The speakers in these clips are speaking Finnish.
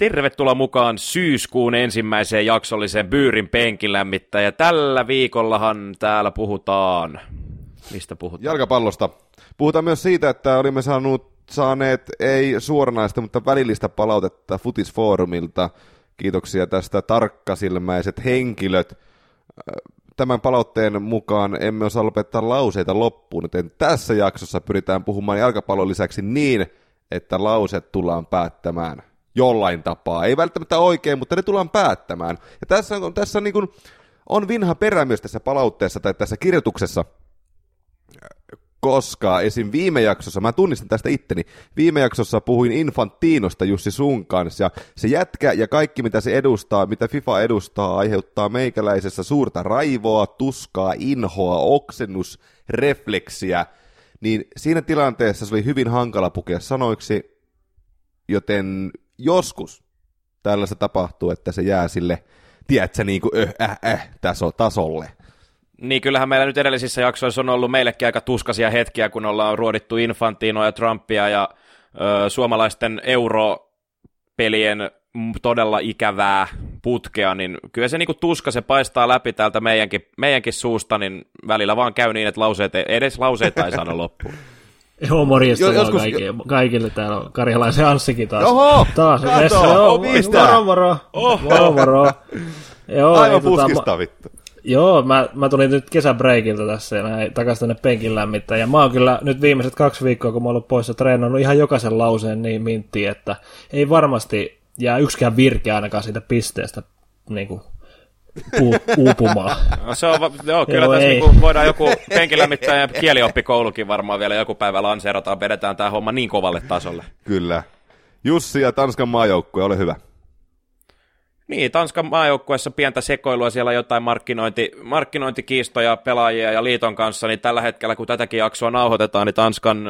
Tervetuloa mukaan syyskuun ensimmäiseen jaksolliseen Byyrin penkilämmittä. Ja tällä viikollahan täällä puhutaan... Mistä puhutaan? Jalkapallosta. Puhutaan myös siitä, että olimme saanut, saaneet ei suoranaista, mutta välillistä palautetta Futisfoorumilta. Kiitoksia tästä tarkkasilmäiset henkilöt. Tämän palautteen mukaan emme osaa lopettaa lauseita loppuun, joten tässä jaksossa pyritään puhumaan jalkapallon lisäksi niin, että lauset tullaan päättämään jollain tapaa. Ei välttämättä oikein, mutta ne tullaan päättämään. Ja tässä on, tässä niin kuin, on vinha perä myös tässä palautteessa tai tässä kirjoituksessa, koska esim. viime jaksossa, mä tunnistan tästä itteni, viime jaksossa puhuin Infantinosta Jussi sun kanssa, ja se jätkä ja kaikki mitä se edustaa, mitä FIFA edustaa, aiheuttaa meikäläisessä suurta raivoa, tuskaa, inhoa, oksennusrefleksiä, niin siinä tilanteessa se oli hyvin hankala pukea sanoiksi, joten joskus tällaista tapahtuu, että se jää sille, tiedätkö, niin kuin öh, äh, äh, taso, tasolle. Niin kyllähän meillä nyt edellisissä jaksoissa on ollut meillekin aika tuskaisia hetkiä, kun ollaan ruodittu Infantinoa ja Trumpia ja ö, suomalaisten europelien todella ikävää putkea, niin kyllä se niinku tuska, se paistaa läpi täältä meidänkin, meidänkin suusta, niin välillä vaan käy niin, että lauseet, edes lauseita ei saada loppuun. Joo, morjesta jo, joskus... kaikille, kaikille täällä on Karjalaisen Anssikin taas. Oho, taas kato, vessa, joo, mistä? Moro, moro, Oho. moro, moro. Joo, Aivan tota, puskista tota, vittu. Joo, mä, mä tulin nyt kesäbreikiltä tässä ja näin takaisin tänne penkin lämmittää. Ja mä oon kyllä nyt viimeiset kaksi viikkoa, kun mä oon ollut poissa treenannut ihan jokaisen lauseen niin mintti, että ei varmasti jää yksikään virke ainakaan siitä pisteestä niin kuin uupumaan. No, se on, joo, kyllä joo, tässä niinku voidaan joku penkilämmittäjä ja kielioppikoulukin varmaan vielä joku päivä lanseerataan, vedetään tämä homma niin kovalle tasolle. Kyllä. Jussi ja Tanskan maajoukkue, ole hyvä. Niin, Tanskan maajoukkueessa pientä sekoilua, siellä jotain markkinointi, markkinointikiistoja pelaajia ja liiton kanssa, niin tällä hetkellä kun tätäkin jaksoa nauhoitetaan, niin Tanskan,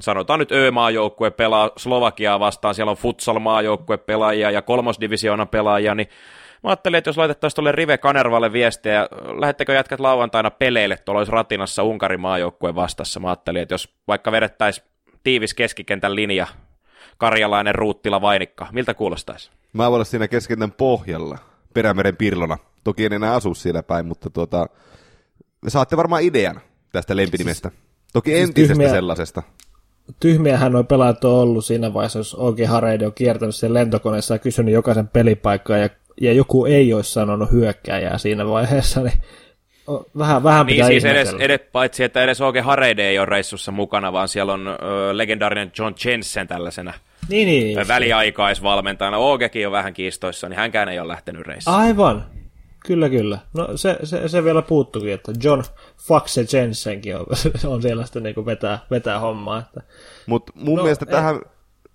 sanotaan nyt Ö-maajoukkue pelaa Slovakiaa vastaan, siellä on futsal-maajoukkue pelaajia ja kolmosdivisioonan pelaajia, niin Mä ajattelin, että jos laitettaisiin tuolle Rive Kanervalle viestiä, lähettekö jätkät lauantaina peleille tuolla olisi ratinassa Unkarin maajoukkueen vastassa. Mä ajattelin, että jos vaikka vedettäisiin tiivis keskikentän linja, karjalainen ruuttila vainikka, miltä kuulostaisi? Mä voin olla siinä keskikentän pohjalla, Perämeren pirlona. Toki en enää asu siellä päin, mutta tuota, saatte varmaan idean tästä lempinimestä. Toki siis entisestä tyhmiä, sellaisesta. Tyhmiähän nuo pelaajat on ollut siinä vaiheessa, jos oikein Hareide on kiertänyt sen lentokoneessa ja kysynyt jokaisen pelipaikkaa ja ja joku ei olisi sanonut hyökkääjää siinä vaiheessa, niin vähän, vähän niin, pitää siis edes, edes, paitsi, että edes oikein Hareide ei ole reissussa mukana, vaan siellä on ö, legendaarinen John Jensen tällaisena niin, niin, ö, väliaikaisvalmentajana. Ogekin on vähän kiistoissa, niin hänkään ei ole lähtenyt reissuun. Aivan, kyllä kyllä. No se, se, se vielä puuttukin, että John Faxe Jensenkin on, on siellä sitten niin vetää, vetää hommaa. Että... Mutta mun, no, mielestä tähän,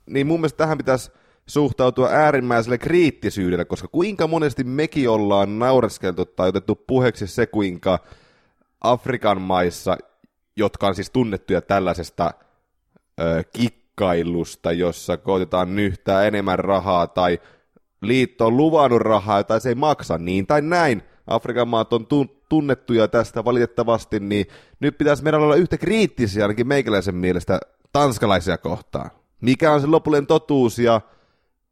niin mun mielestä tähän pitäisi suhtautua äärimmäiselle kriittisyydellä, koska kuinka monesti mekin ollaan naureskeltu tai otettu puheeksi se, kuinka Afrikan maissa, jotka on siis tunnettuja tällaisesta ö, kikkailusta, jossa koitetaan nyhtää enemmän rahaa tai liitto on luvannut rahaa tai se ei maksa niin tai näin. Afrikan maat on tunnettuja tästä valitettavasti, niin nyt pitäisi meidän olla yhtä kriittisiä ainakin meikäläisen mielestä tanskalaisia kohtaan. Mikä on se lopullinen totuus ja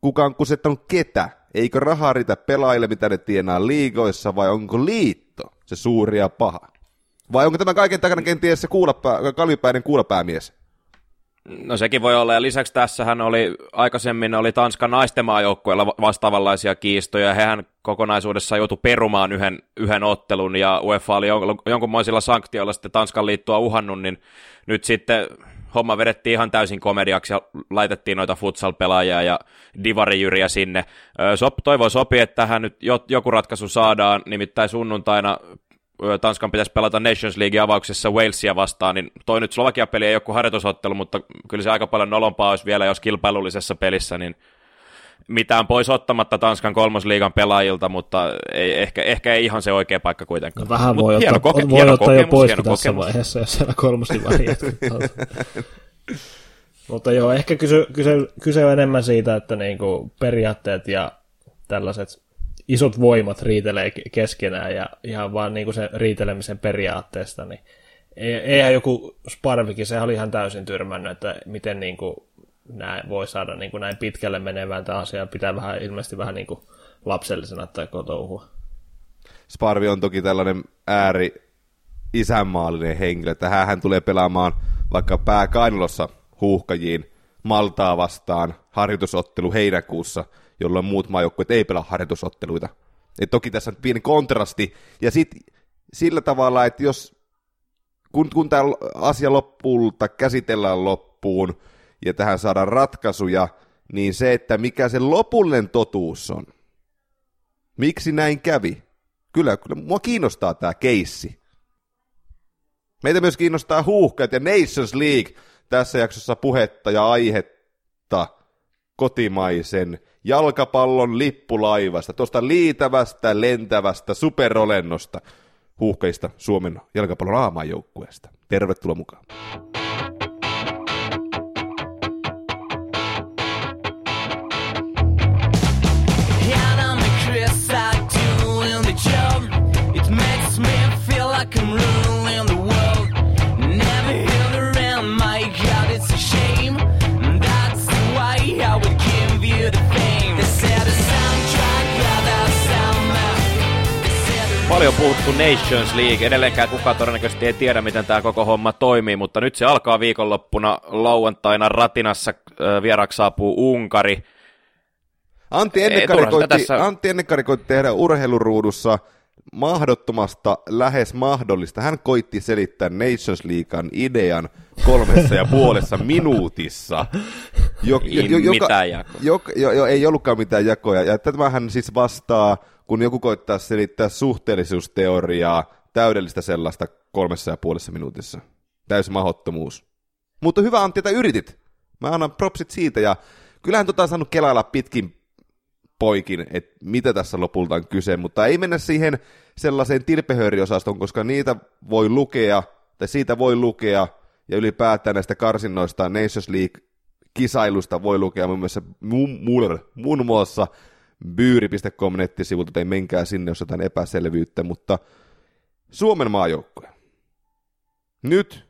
kuka on kusettanut ketä? Eikö rahaa riitä pelaajille, mitä ne tienaa liigoissa, vai onko liitto se suuri ja paha? Vai onko tämä kaiken takana kenties se kuulapää, kalvipäinen kuulapäämies? No sekin voi olla, ja lisäksi tässähän oli, aikaisemmin oli Tanskan naisten maajoukkueella vastaavanlaisia kiistoja, ja hehän kokonaisuudessaan joutui perumaan yhden, yhden ottelun, ja UEFA oli jonkunmoisilla sanktioilla sitten Tanskan liittoa uhannut, niin nyt sitten homma vedettiin ihan täysin komediaksi ja laitettiin noita futsal-pelaajia ja divarijyriä sinne. Sop, toivon sopii, että tähän nyt joku ratkaisu saadaan, nimittäin sunnuntaina Tanskan pitäisi pelata Nations League avauksessa Walesia vastaan, niin toi nyt Slovakia-peli ei ole kuin harjoitusottelu, mutta kyllä se aika paljon nolompaa olisi vielä, jos kilpailullisessa pelissä, niin mitään pois ottamatta Tanskan kolmosliigan pelaajilta, mutta ei, ehkä, ehkä ei ihan se oikea paikka kuitenkaan. No vähän voi ottaa, koke- voi ottaa kokemus, jo pois tässä kokemus. vaiheessa, jos siellä kolmosliigan Mutta joo, ehkä kyse, kyse, kyse on enemmän siitä, että niinku periaatteet ja tällaiset isot voimat riitelee keskenään ja ihan vaan niinku se riitelemisen periaatteesta, niin eihän joku Sparvikin, sehän oli ihan täysin tyrmännyt, että miten niinku näin, voi saada niin kuin näin pitkälle menevään tämä asia. Pitää vähän, ilmeisesti vähän niin kuin lapsellisena tai kotouhua. Sparvi on toki tällainen ääri isänmaallinen henkilö, että hän tulee pelaamaan vaikka pääkainalossa huuhkajiin Maltaa vastaan harjoitusottelu heinäkuussa, jolloin muut maajoukkueet ei pelaa harjoitusotteluita. Et toki tässä on pieni kontrasti, ja sitten sillä tavalla, että jos kun, kun tämä asia lopulta käsitellään loppuun ja tähän saadaan ratkaisuja, niin se, että mikä se lopullinen totuus on. Miksi näin kävi? Kyllä, kyllä mua kiinnostaa tämä keissi. Meitä myös kiinnostaa huuhkat ja Nations League tässä jaksossa puhetta ja aihetta kotimaisen jalkapallon lippulaivasta, tuosta liitävästä, lentävästä superolennosta huuhkeista Suomen jalkapallon aamajoukkueesta. Tervetuloa mukaan. Paljon puhuttu Nations League. Edelleenkään kukaan todennäköisesti ei tiedä, miten tämä koko homma toimii, mutta nyt se alkaa viikonloppuna lauantaina Ratinassa. Vieraksi saapuu Unkari. Antti Ennekari, koitti, tässä... Antti tehdä urheiluruudussa mahdottomasta lähes mahdollista. Hän koitti selittää Nations Leaguean idean kolmessa ja puolessa minuutissa. Jo, jo, jo, joka. Jo, jo, jo, ei ollutkaan mitään jakoja. Ja tämähän siis vastaa kun joku koittaa selittää suhteellisuusteoriaa, täydellistä sellaista kolmessa ja puolessa minuutissa. Täysi mahottomuus. Mutta hyvä Antti, että yritit. Mä annan propsit siitä, ja kyllähän tota on saanut kelailla pitkin poikin, että mitä tässä lopulta on kyse, mutta ei mennä siihen sellaiseen tilpehööriosastoon, koska niitä voi lukea, tai siitä voi lukea, ja ylipäätään näistä karsinnoista Nations League-kisailusta voi lukea muun muassa, muun, muassa byyri.com nettisivulta, tai menkää sinne, jos jotain epäselvyyttä, mutta Suomen maajoukkue. Nyt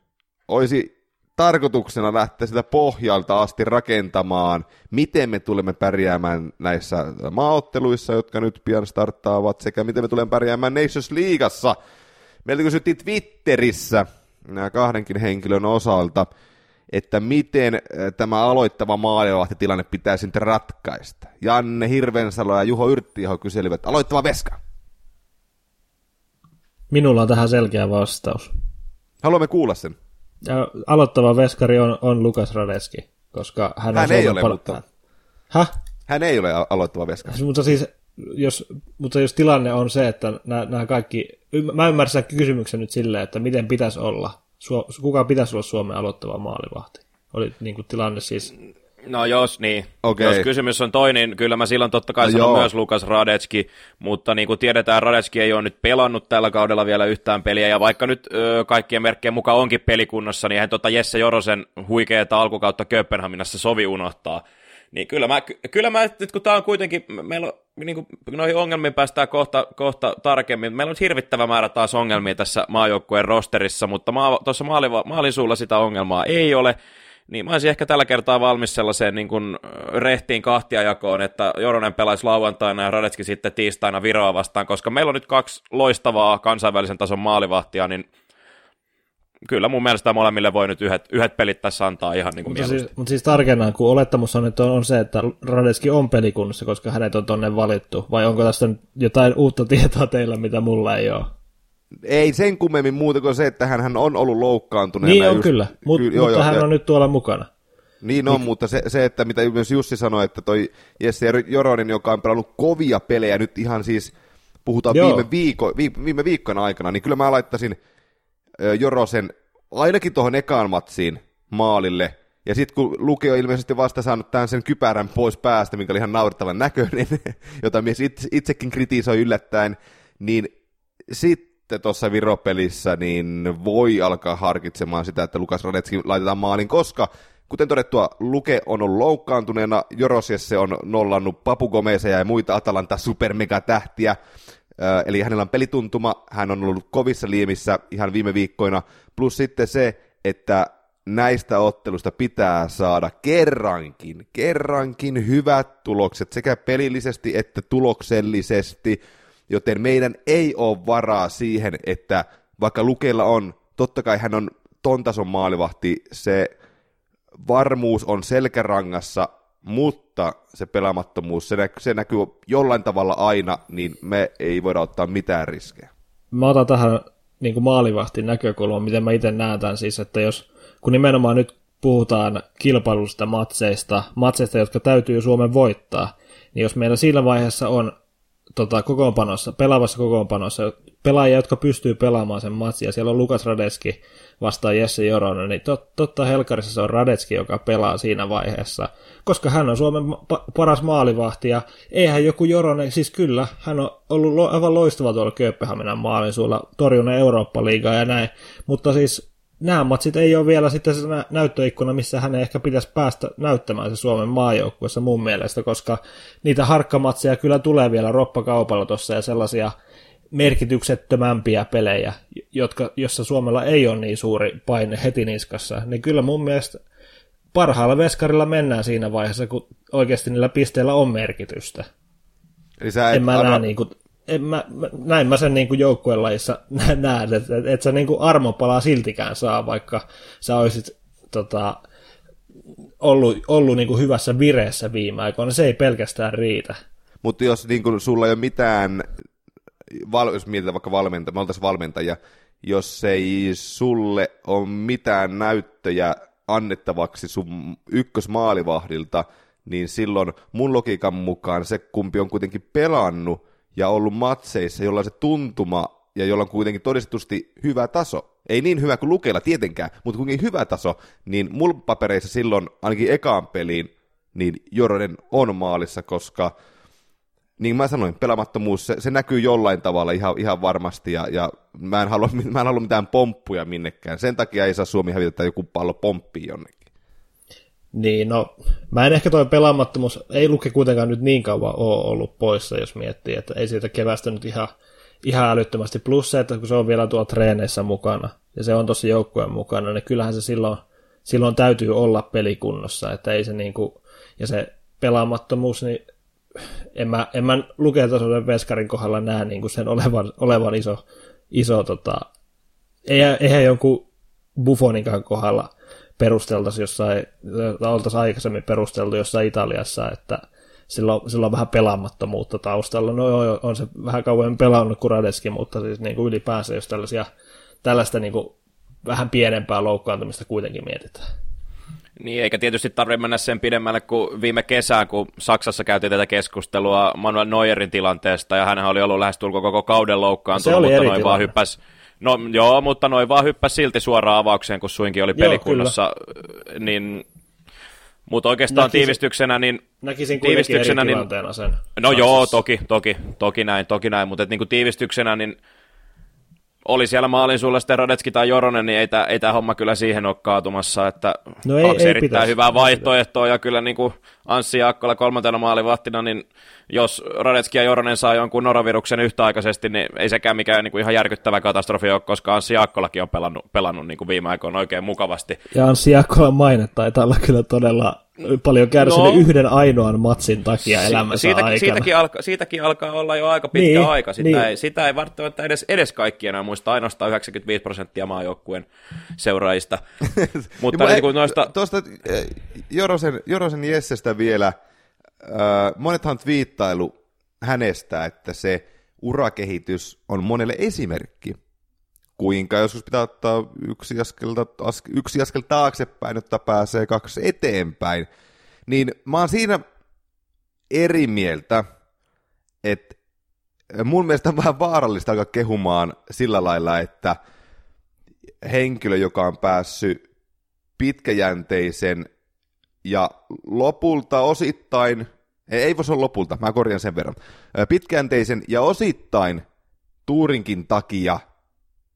olisi tarkoituksena lähteä sitä pohjalta asti rakentamaan, miten me tulemme pärjäämään näissä maaotteluissa, jotka nyt pian starttaavat, sekä miten me tulemme pärjäämään Nations Leagueassa. Meiltä kysyttiin Twitterissä nämä kahdenkin henkilön osalta, että miten tämä aloittava maalivahtitilanne pitäisi nyt ratkaista. Janne Hirvensalo ja Juho Yrttiaho kyselivät, aloittava veska. Minulla on tähän selkeä vastaus. Haluamme kuulla sen. Ja aloittava veskari on, on Lukas Radeski, koska hän, hän on ei ole, pal- mutta... Häh? Hän ei ole aloittava veskari. Mutta siis, jos, mutta jos tilanne on se, että nämä, nämä kaikki, mä ymmärrän kysymyksen nyt silleen, että miten pitäisi olla, kuka pitäisi olla Suomen aloittava maalivahti? Oli niin kuin tilanne siis... No jos niin. Okay. Jos kysymys on toinen, niin kyllä mä silloin totta kai no sanon joo. myös Lukas Radetski, mutta niin kuin tiedetään, Radetski ei ole nyt pelannut tällä kaudella vielä yhtään peliä, ja vaikka nyt ö, kaikkien merkkien mukaan onkin pelikunnossa, niin hän tota Jesse Jorosen huikeeta alkukautta Kööpenhaminassa sovi unohtaa. Niin kyllä mä, kyllä mä nyt kun tämä on kuitenkin, meillä on, niin kuin, noihin ongelmiin päästään kohta, kohta tarkemmin. Meillä on hirvittävä määrä taas ongelmia tässä maajoukkueen rosterissa, mutta maa, tuossa maali, maalin suulla sitä ongelmaa ei ole. Niin mä olisin ehkä tällä kertaa valmis sellaiseen niin kuin rehtiin kahtiajakoon, että Joronen pelaisi lauantaina ja Radetski sitten tiistaina Viroa vastaan, koska meillä on nyt kaksi loistavaa kansainvälisen tason maalivahtia, niin kyllä mun mielestä molemmille voi nyt yhdet, yhdet pelit tässä antaa ihan niin kuin mutta, siis, mutta siis tarkennan, kun olettamus on, että on, on se, että Radeski on pelikunnassa, koska hänet on tonne valittu, vai onko tästä jotain uutta tietoa teillä, mitä mulla ei ole? Ei sen kummemmin muuta kuin se, että hän on ollut loukkaantuneena. Niin on just, kyllä, Mut, ky- joo, mutta joo, hän ja, on nyt tuolla mukana. Niin on, Mik... mutta se, se, että mitä myös Jussi sanoi, että toi Jesse Joronen, joka on pelannut kovia pelejä nyt ihan siis, puhutaan viime, viiko, viime, viime viikkojen aikana, niin kyllä mä laittaisin Jorosen ainakin tuohon ekaan matsiin maalille, ja sitten kun Luke on ilmeisesti vasta saanut tämän sen kypärän pois päästä, mikä oli ihan naurettavan näköinen, jota mies itse, itsekin kritisoi yllättäen, niin sitten sitten tuossa Viropelissä niin voi alkaa harkitsemaan sitä, että Lukas Radetski laitetaan maalin, koska kuten todettua, Luke on ollut loukkaantuneena, Jorosjesse on nollannut Papugomeseja ja muita Atalanta supermegatähtiä, eli hänellä on pelituntuma, hän on ollut kovissa liimissä ihan viime viikkoina, plus sitten se, että näistä ottelusta pitää saada kerrankin, kerrankin hyvät tulokset sekä pelillisesti että tuloksellisesti, joten meidän ei ole varaa siihen, että vaikka Lukeilla on, totta kai hän on ton tason maalivahti, se varmuus on selkärangassa, mutta se pelaamattomuus, se, nä- se näkyy jollain tavalla aina, niin me ei voida ottaa mitään riskejä. Mä otan tähän niin maalivahtin näkökulman, miten mä itse näen tämän siis, että jos, kun nimenomaan nyt puhutaan kilpailusta matseista, matseista, jotka täytyy Suomen voittaa, niin jos meillä siinä vaiheessa on tota, kokoonpanossa, pelaavassa kokoonpanossa pelaajia, jotka pystyy pelaamaan sen matsin, ja siellä on Lukas Radeski vastaan Jesse Joronen, niin tot, totta Helkarissa se on Radetski, joka pelaa siinä vaiheessa, koska hän on Suomen paras maalivahti, ja eihän joku Joronen, siis kyllä, hän on ollut lo, aivan loistava tuolla Kööpenhaminan maalin sulla torjunnan Eurooppa-liigaa ja näin, mutta siis nämä matsit ei ole vielä sitten se näyttöikkuna, missä hän ehkä pitäisi päästä näyttämään se Suomen maajoukkuessa mun mielestä, koska niitä harkkamatseja kyllä tulee vielä roppakaupalla tuossa ja sellaisia merkityksettömämpiä pelejä, jotka, jossa Suomella ei ole niin suuri paine heti niskassa, niin kyllä mun mielestä parhaalla veskarilla mennään siinä vaiheessa, kun oikeasti niillä pisteillä on merkitystä. Eli sä et en mä arva... näe niin kuin, en mä, näin mä sen niin kuin joukkueen lajissa näen, että et, et sä niin kuin armopalaa siltikään saa, vaikka sä olisit tota, ollut, ollut niin kuin hyvässä vireessä viime aikoina. Se ei pelkästään riitä. Mutta jos niin kuin, sulla ei ole mitään, jos mietitään vaikka valmentaja, me oltaisiin valmentajia, jos ei sulle ole mitään näyttöjä annettavaksi sun ykkösmaalivahdilta, niin silloin mun logiikan mukaan se, kumpi on kuitenkin pelannut, ja ollut matseissa, jolla se tuntuma ja jolla on kuitenkin todistetusti hyvä taso. Ei niin hyvä kuin lukeilla tietenkään, mutta kuitenkin hyvä taso, niin mulla papereissa silloin ainakin ekaan peliin, niin Joronen on maalissa, koska niin mä sanoin, pelaamattomuus, se, se näkyy jollain tavalla ihan, ihan varmasti, ja, ja mä, en halua, mä en halua mitään pomppuja minnekään. Sen takia ei saa Suomi hävitä, joku pallo pomppii jonnekin. Niin, no mä en ehkä toi pelaamattomuus, ei luke kuitenkaan nyt niin kauan ole ollut poissa, jos miettii, että ei siitä kevästä nyt ihan, ihan älyttömästi. Plus se, että kun se on vielä tuolla treeneissä mukana, ja se on tosi joukkueen mukana, niin kyllähän se silloin, silloin täytyy olla pelikunnossa, että ei se niinku, ja se pelaamattomuus, niin en mä, en mä luketasoiden veskarin kohdalla näe niinku sen olevan, olevan iso, iso tota, eihän jonkun Buffonikan kohdalla perusteltaisiin jossain, tai oltaisiin aikaisemmin perusteltu jossain Italiassa, että sillä on, sillä on vähän pelaamattomuutta taustalla. No joo, on se vähän kauemmin pelannut kuin Radeski, mutta siis niin kuin ylipäänsä, jos tällaisia, tällaista niin kuin vähän pienempää loukkaantumista kuitenkin mietitään. Niin, eikä tietysti tarvitse mennä sen pidemmälle kuin viime kesään, kun Saksassa käytiin tätä keskustelua Manuel Neuerin tilanteesta, ja hän oli ollut lähestulko koko kauden loukkaantunut, mutta noin vaan hyppäsi No joo, mutta noin vaan hyppäsi silti suoraan avaukseen, kun suinkin oli pelikunnossa. Joo, niin, mutta oikeastaan näkisin, tiivistyksenä, niin... Näkisin tiivistyksenä, eri niin, sen. No joo, toki, toki, toki näin, toki näin, mutta niin kuin tiivistyksenä, niin oli siellä maalin sulla sitten Rodetski tai Joronen, niin ei tämä ei homma kyllä siihen ole kaatumassa, että no ei, kaksi ei erittäin pitäisi. hyvää vaihtoehtoa, ja kyllä niin kuin Anssi Jaakkola kolmantena maalivahtina, niin jos Radetski ja Joronen saa jonkun noroviruksen yhtäaikaisesti, niin ei sekään mikään niin kuin ihan järkyttävä katastrofi ole, koska Anssi Jaakkolakin on pelannut, pelannut niin kuin viime aikoina oikein mukavasti. Ja Anssi Jaakkolan maine taitaa olla kyllä todella paljon kärsinyt no, yhden ainoan matsin takia elämänsä siitäkin, aikana. Siitäkin, alka, siitäkin alkaa olla jo aika pitkä niin, aika. Sitä, niin. ei, sitä ei välttämättä edes, edes kaikki enää muista, ainoastaan 95 prosenttia maajoukkueen seuraajista. Mutta niin kuin noista... Tuosta eh, Jorosen, Jorosen Jessestä vielä, äh, monethan twiittailu hänestä, että se urakehitys on monelle esimerkki kuinka joskus pitää ottaa yksi askel, yksi askel taaksepäin, jotta pääsee kaksi eteenpäin. Niin mä oon siinä eri mieltä, että mun mielestä on vähän vaarallista alkaa kehumaan sillä lailla, että henkilö, joka on päässyt pitkäjänteisen ja lopulta osittain, ei voisi olla lopulta, mä korjan sen verran, pitkäjänteisen ja osittain Tuurinkin takia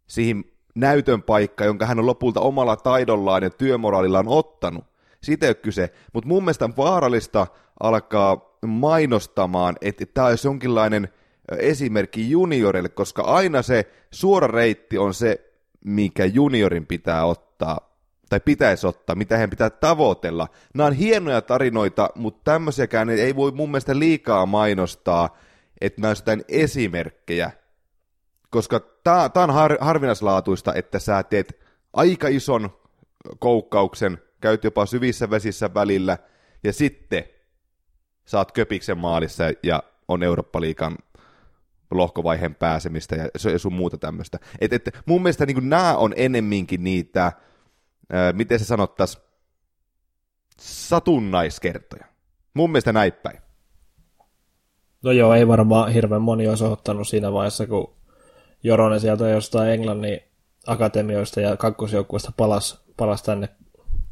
siihen näytön paikka, jonka hän on lopulta omalla taidollaan ja työmoraalillaan ottanut. Siitä ei ole kyse, mutta mun mielestä on vaarallista alkaa mainostamaan, että tämä olisi jonkinlainen esimerkki juniorille, koska aina se suora reitti on se, mikä juniorin pitää ottaa. tai pitäisi ottaa, mitä heidän pitää tavoitella. Nämä on hienoja tarinoita, mutta tämmöisiäkään ei voi mun mielestä liikaa mainostaa, että nämä on jotain esimerkkejä, koska tämä on har, harvinaislaatuista, että sä teet aika ison koukkauksen, käyt jopa syvissä vesissä välillä, ja sitten saat köpiksen maalissa ja on Eurooppa-liikan lohkovaiheen pääsemistä ja sun muuta tämmöistä. Et, et, mun mielestä niin nämä on enemminkin niitä, ää, miten se sanottaisiin, satunnaiskertoja. Mun mielestä näin päin. No joo, ei varmaan hirveän moni olisi ottanut siinä vaiheessa, kun Joronen sieltä jostain Englannin akatemioista ja kakkosjoukkueesta palas, palas tänne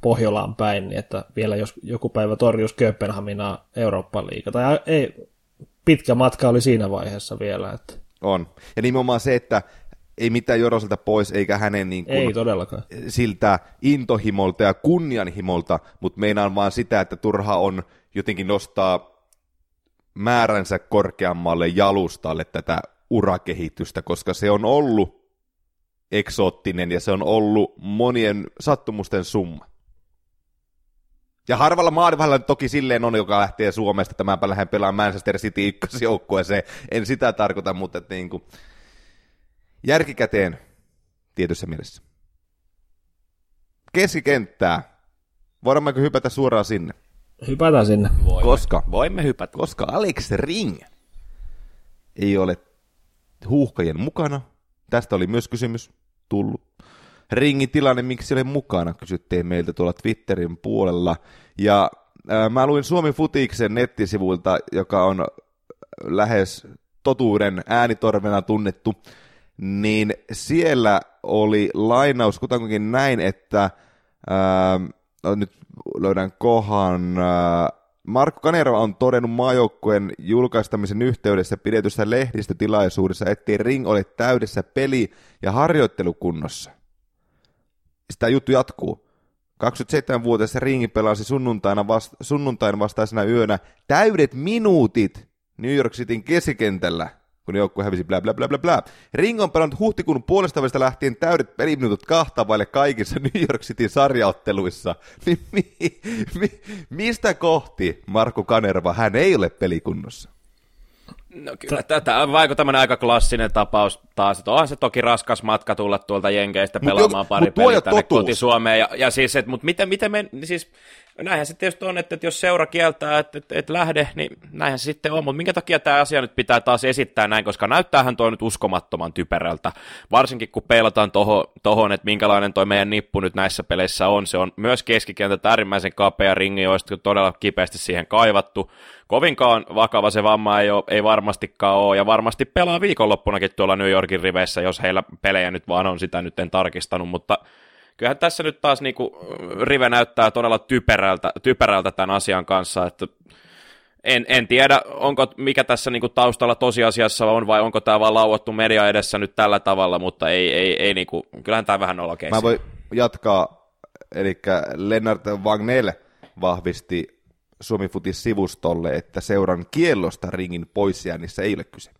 Pohjolaan päin, niin että vielä jos joku päivä torjus Kööpenhaminaa Euroopan liiga. Tai ei, pitkä matka oli siinä vaiheessa vielä. Että... On. Ja nimenomaan se, että ei mitään Joroselta pois, eikä hänen niin kuin ei todellakaan. siltä intohimolta ja kunnianhimolta, mutta meinaan vaan sitä, että turha on jotenkin nostaa määränsä korkeammalle jalustalle tätä urakehitystä, koska se on ollut eksoottinen ja se on ollut monien sattumusten summa. Ja harvalla maadivalla toki silleen on, joka lähtee Suomesta tämän lähden pelaamaan Manchester City ykkösjoukkueeseen. En sitä tarkoita, mutta että niin kuin järkikäteen tietyssä mielessä. Keskikenttää. Voidaanko hypätä suoraan sinne? Hypätään sinne. Voimme. Koska? Voimme hypätä. Koska Alex Ring ei ole huuhkajien mukana. Tästä oli myös kysymys tullut. Ringin tilanne, miksi ole mukana, kysyttiin meiltä tuolla Twitterin puolella. Ja ää, mä luin Suomi Futiksen nettisivuilta, joka on lähes totuuden äänitorvena tunnettu, niin siellä oli lainaus kutakuinkin näin, että ää, nyt löydän kohan, ää, Markku Kanerva on todennut maajoukkueen julkaistamisen yhteydessä pidetyssä lehdistötilaisuudessa, ettei Ring ole täydessä peli- ja harjoittelukunnossa. Sitä juttu jatkuu. 27-vuotias Ringi pelasi sunnuntaina vasta, sunnuntain vastaisena yönä täydet minuutit New York Cityn keskikentällä, kun joukkue hävisi bla bla bla bla bla. Ring on pelannut huhtikuun puolesta lähtien täydet peliminuutit kahta vaille kaikissa New York Cityn sarjaotteluissa. Mi, mi, mi, mistä kohti Marko Kanerva hän ei ole pelikunnossa? No kyllä, tämä on vaikka tämmöinen aika klassinen tapaus taas, että onhan se toki raskas matka tulla tuolta Jenkeistä pelaamaan mut, pari mut peliä tänne koti Suomeen, ja, ja siis, että, mutta miten, miten me, siis, näinhän se tietysti on, että, että jos seura kieltää, että, että, että lähde, niin näinhän se sitten on, mutta minkä takia tämä asia nyt pitää taas esittää näin, koska näyttäähän tuo nyt uskomattoman typerältä, varsinkin kun peilataan tohon, tohon, että minkälainen toi meidän nippu nyt näissä peleissä on, se on myös keskikentältä äärimmäisen kapea ringi, joista todella kipeästi siihen kaivattu, kovinkaan vakava se vamma ei, ole, ei varmastikaan ole, ja varmasti pelaa viikonloppunakin tuolla New Yorkin riveissä, jos heillä pelejä nyt vaan on, sitä nyt en tarkistanut, mutta kyllähän tässä nyt taas niinku Rive näyttää todella typerältä, typerältä tämän asian kanssa, että en, en tiedä, onko mikä tässä niinku taustalla tosiasiassa on, vai onko tämä vaan lauottu media edessä nyt tällä tavalla, mutta ei, ei, ei niinku, kyllähän tämä vähän olla Mä voin jatkaa, eli Lennart Wagnell vahvisti Suomi Futis sivustolle, että seuran kiellosta ringin poisjäännissä ei ole kyse.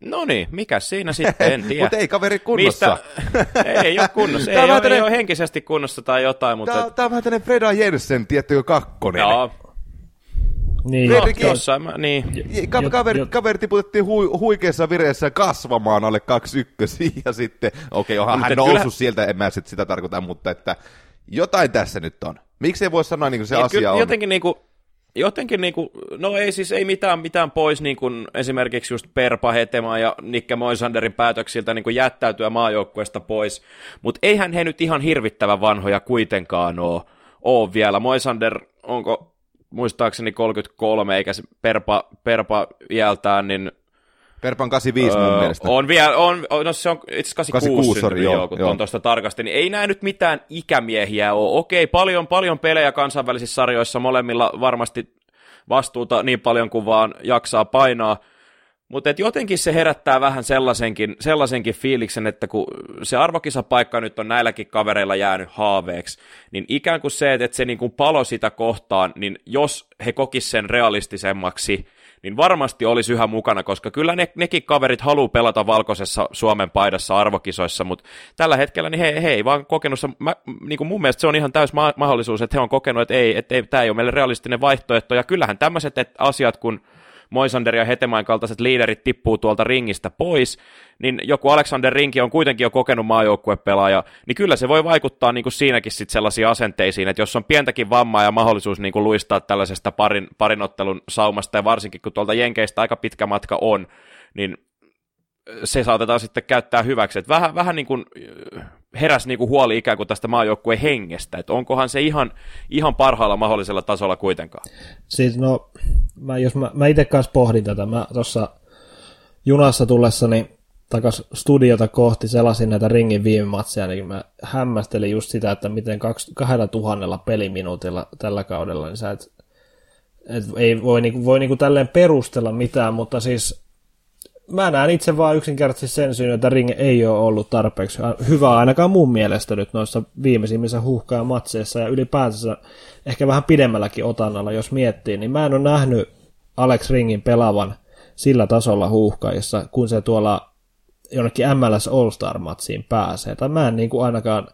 No niin, mikä siinä sitten, en tiedä. mutta ei kaveri kunnossa. Mistä? ei ole kunnossa, ei, ole, ei ole henkisesti kunnossa tai jotain. Mutta... Tämä, tämä on vähän tämmöinen Freda Jensen, tiettykö kakkonen. Joo. Niin, no, jossain, mä, niin. Ka- kaveri, kaveri tiputettiin hu- huikeassa vireessä kasvamaan alle kaksi ykkösiä ja sitten, okei, okay, onhan hän noussut kyllä... sieltä, en mä sit sitä tarkoita, mutta että jotain tässä nyt on. Miksi ei voi sanoa niin kuin se niin, asia on? Jotenkin niin kuin, jotenkin niin kuin, no ei siis ei mitään, mitään pois niin kuin esimerkiksi just Perpa Hetema ja Nikke Moisanderin päätöksiltä niin kuin jättäytyä maajoukkueesta pois, mutta eihän he nyt ihan hirvittävän vanhoja kuitenkaan ole, ole vielä. Moisander, onko muistaakseni 33, eikä se Perpa, Perpa iältään, niin Perpan 85 öö, mun mielestä. On vielä, on, no se on itse 86, 86 sorry, joo, kun joo. tuosta tarkasti, niin ei näe nyt mitään ikämiehiä ole. Okei, paljon, paljon pelejä kansainvälisissä sarjoissa, molemmilla varmasti vastuuta niin paljon kuin vaan jaksaa painaa, Mutta jotenkin se herättää vähän sellaisenkin, sellaisenkin fiiliksen, että kun se arvokisapaikka nyt on näilläkin kavereilla jäänyt haaveeksi, niin ikään kuin se, että se niin kuin palo sitä kohtaan, niin jos he kokis sen realistisemmaksi, niin varmasti olisi yhä mukana, koska kyllä ne, nekin kaverit haluaa pelata valkoisessa Suomen paidassa arvokisoissa, mutta tällä hetkellä niin he, he ei vaan kokenut, mä, niin kuin mun mielestä se on ihan täys ma- mahdollisuus, että he on kokenut, että ei, että ei, tämä ei ole meille realistinen vaihtoehto, ja kyllähän tämmöiset asiat, kun Moisander ja Hetemain kaltaiset liiderit tippuu tuolta ringistä pois, niin joku Alexander Rinki on kuitenkin jo kokenut maajoukkuepelaaja, niin kyllä se voi vaikuttaa niin kuin siinäkin sit sellaisiin asenteisiin, että jos on pientäkin vammaa ja mahdollisuus niin kuin luistaa tällaisesta parin, parinottelun saumasta, ja varsinkin kun tuolta Jenkeistä aika pitkä matka on, niin se saatetaan sitten käyttää hyväksi. Että vähän, vähän niin kuin heräs niin kuin huoli ikään kuin tästä maajoukkueen hengestä, että onkohan se ihan, ihan parhaalla mahdollisella tasolla kuitenkaan. Siis no, mä, jos mä, mä itse kanssa pohdin tätä, mä tuossa junassa tullessani takas studiota kohti selasin näitä ringin viime matseja, niin mä hämmästelin just sitä, että miten kahdella tuhannella peliminuutilla tällä kaudella, niin sä et, et ei voi, niinku, voi niinku tälleen perustella mitään, mutta siis mä näen itse vaan yksinkertaisesti sen syyn, että Ring ei ole ollut tarpeeksi hyvä ainakaan mun mielestä nyt noissa viimeisimmissä huuhkaa matseissa ja ylipäänsä ehkä vähän pidemmälläkin otannalla, jos miettii, niin mä en ole nähnyt Alex Ringin pelaavan sillä tasolla huuhkaissa, kun se tuolla jonnekin MLS All-Star-matsiin pääsee. Tai mä en niin kuin ainakaan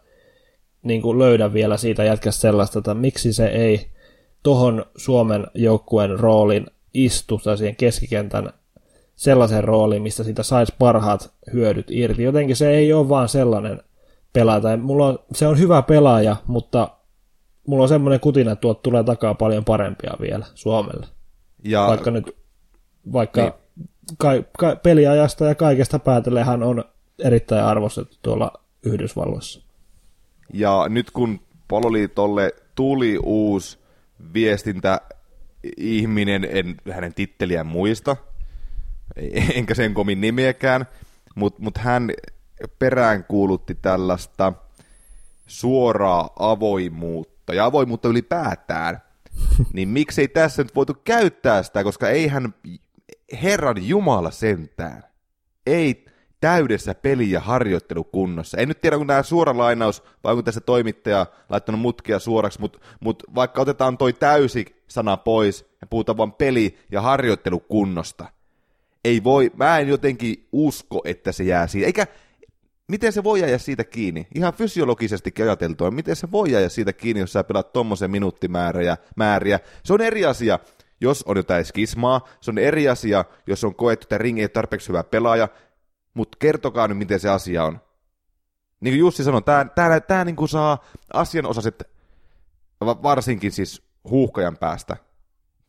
niin kuin löydä vielä siitä jätkästä sellaista, että miksi se ei tohon Suomen joukkueen roolin istu tai siihen keskikentän sellaisen rooliin, mistä siitä saisi parhaat hyödyt irti. Jotenkin se ei ole vaan sellainen pelaaja. Mulla on, se on hyvä pelaaja, mutta mulla on semmoinen kutina, että tuot tulee takaa paljon parempia vielä Suomelle. Ja... Vaikka nyt, vaikka niin. ka, ka, peliajasta ja kaikesta päätellen hän on erittäin arvostettu tuolla Yhdysvalloissa. Ja nyt kun Pololiitolle tuli uusi viestintä ihminen, en hänen titteliään muista, enkä sen komin nimiäkään, mutta mut hän peräänkuulutti tällaista suoraa avoimuutta ja avoimuutta ylipäätään, niin miksei tässä nyt voitu käyttää sitä, koska eihän Herran Jumala sentään, ei täydessä peli- ja harjoittelukunnossa. En nyt tiedä, kun tämä suora lainaus, vai onko tässä toimittaja laittanut mutkia suoraksi, mutta mut vaikka otetaan toi täysi sana pois ja puhutaan vain peli- ja harjoittelukunnosta, ei voi, mä en jotenkin usko, että se jää siitä. Eikä, miten se voi jäädä siitä kiinni? Ihan fysiologisesti ajateltua, miten se voi jäädä siitä kiinni, jos sä pelaat tommosen minuuttimääriä. Määriä. Se on eri asia, jos on jotain skismaa, se on eri asia, jos on koettu, että ringi ei tarpeeksi hyvä pelaaja, mutta kertokaa nyt, miten se asia on. Niin kuin Jussi sanoi, tämä, tämä, tämä niin kuin saa asianosaiset, varsinkin siis huuhkajan päästä,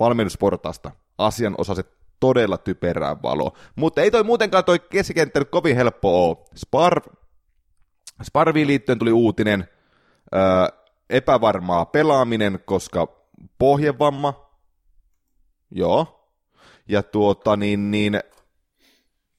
valmennusportaasta, asianosaiset todella typerää valoa. Mutta ei toi muutenkaan toi keskikenttä nyt kovin helppo ole. Spar, Sparviin liittyen tuli uutinen, öö, epävarmaa pelaaminen, koska pohjevamma, joo, ja tuota niin, niin,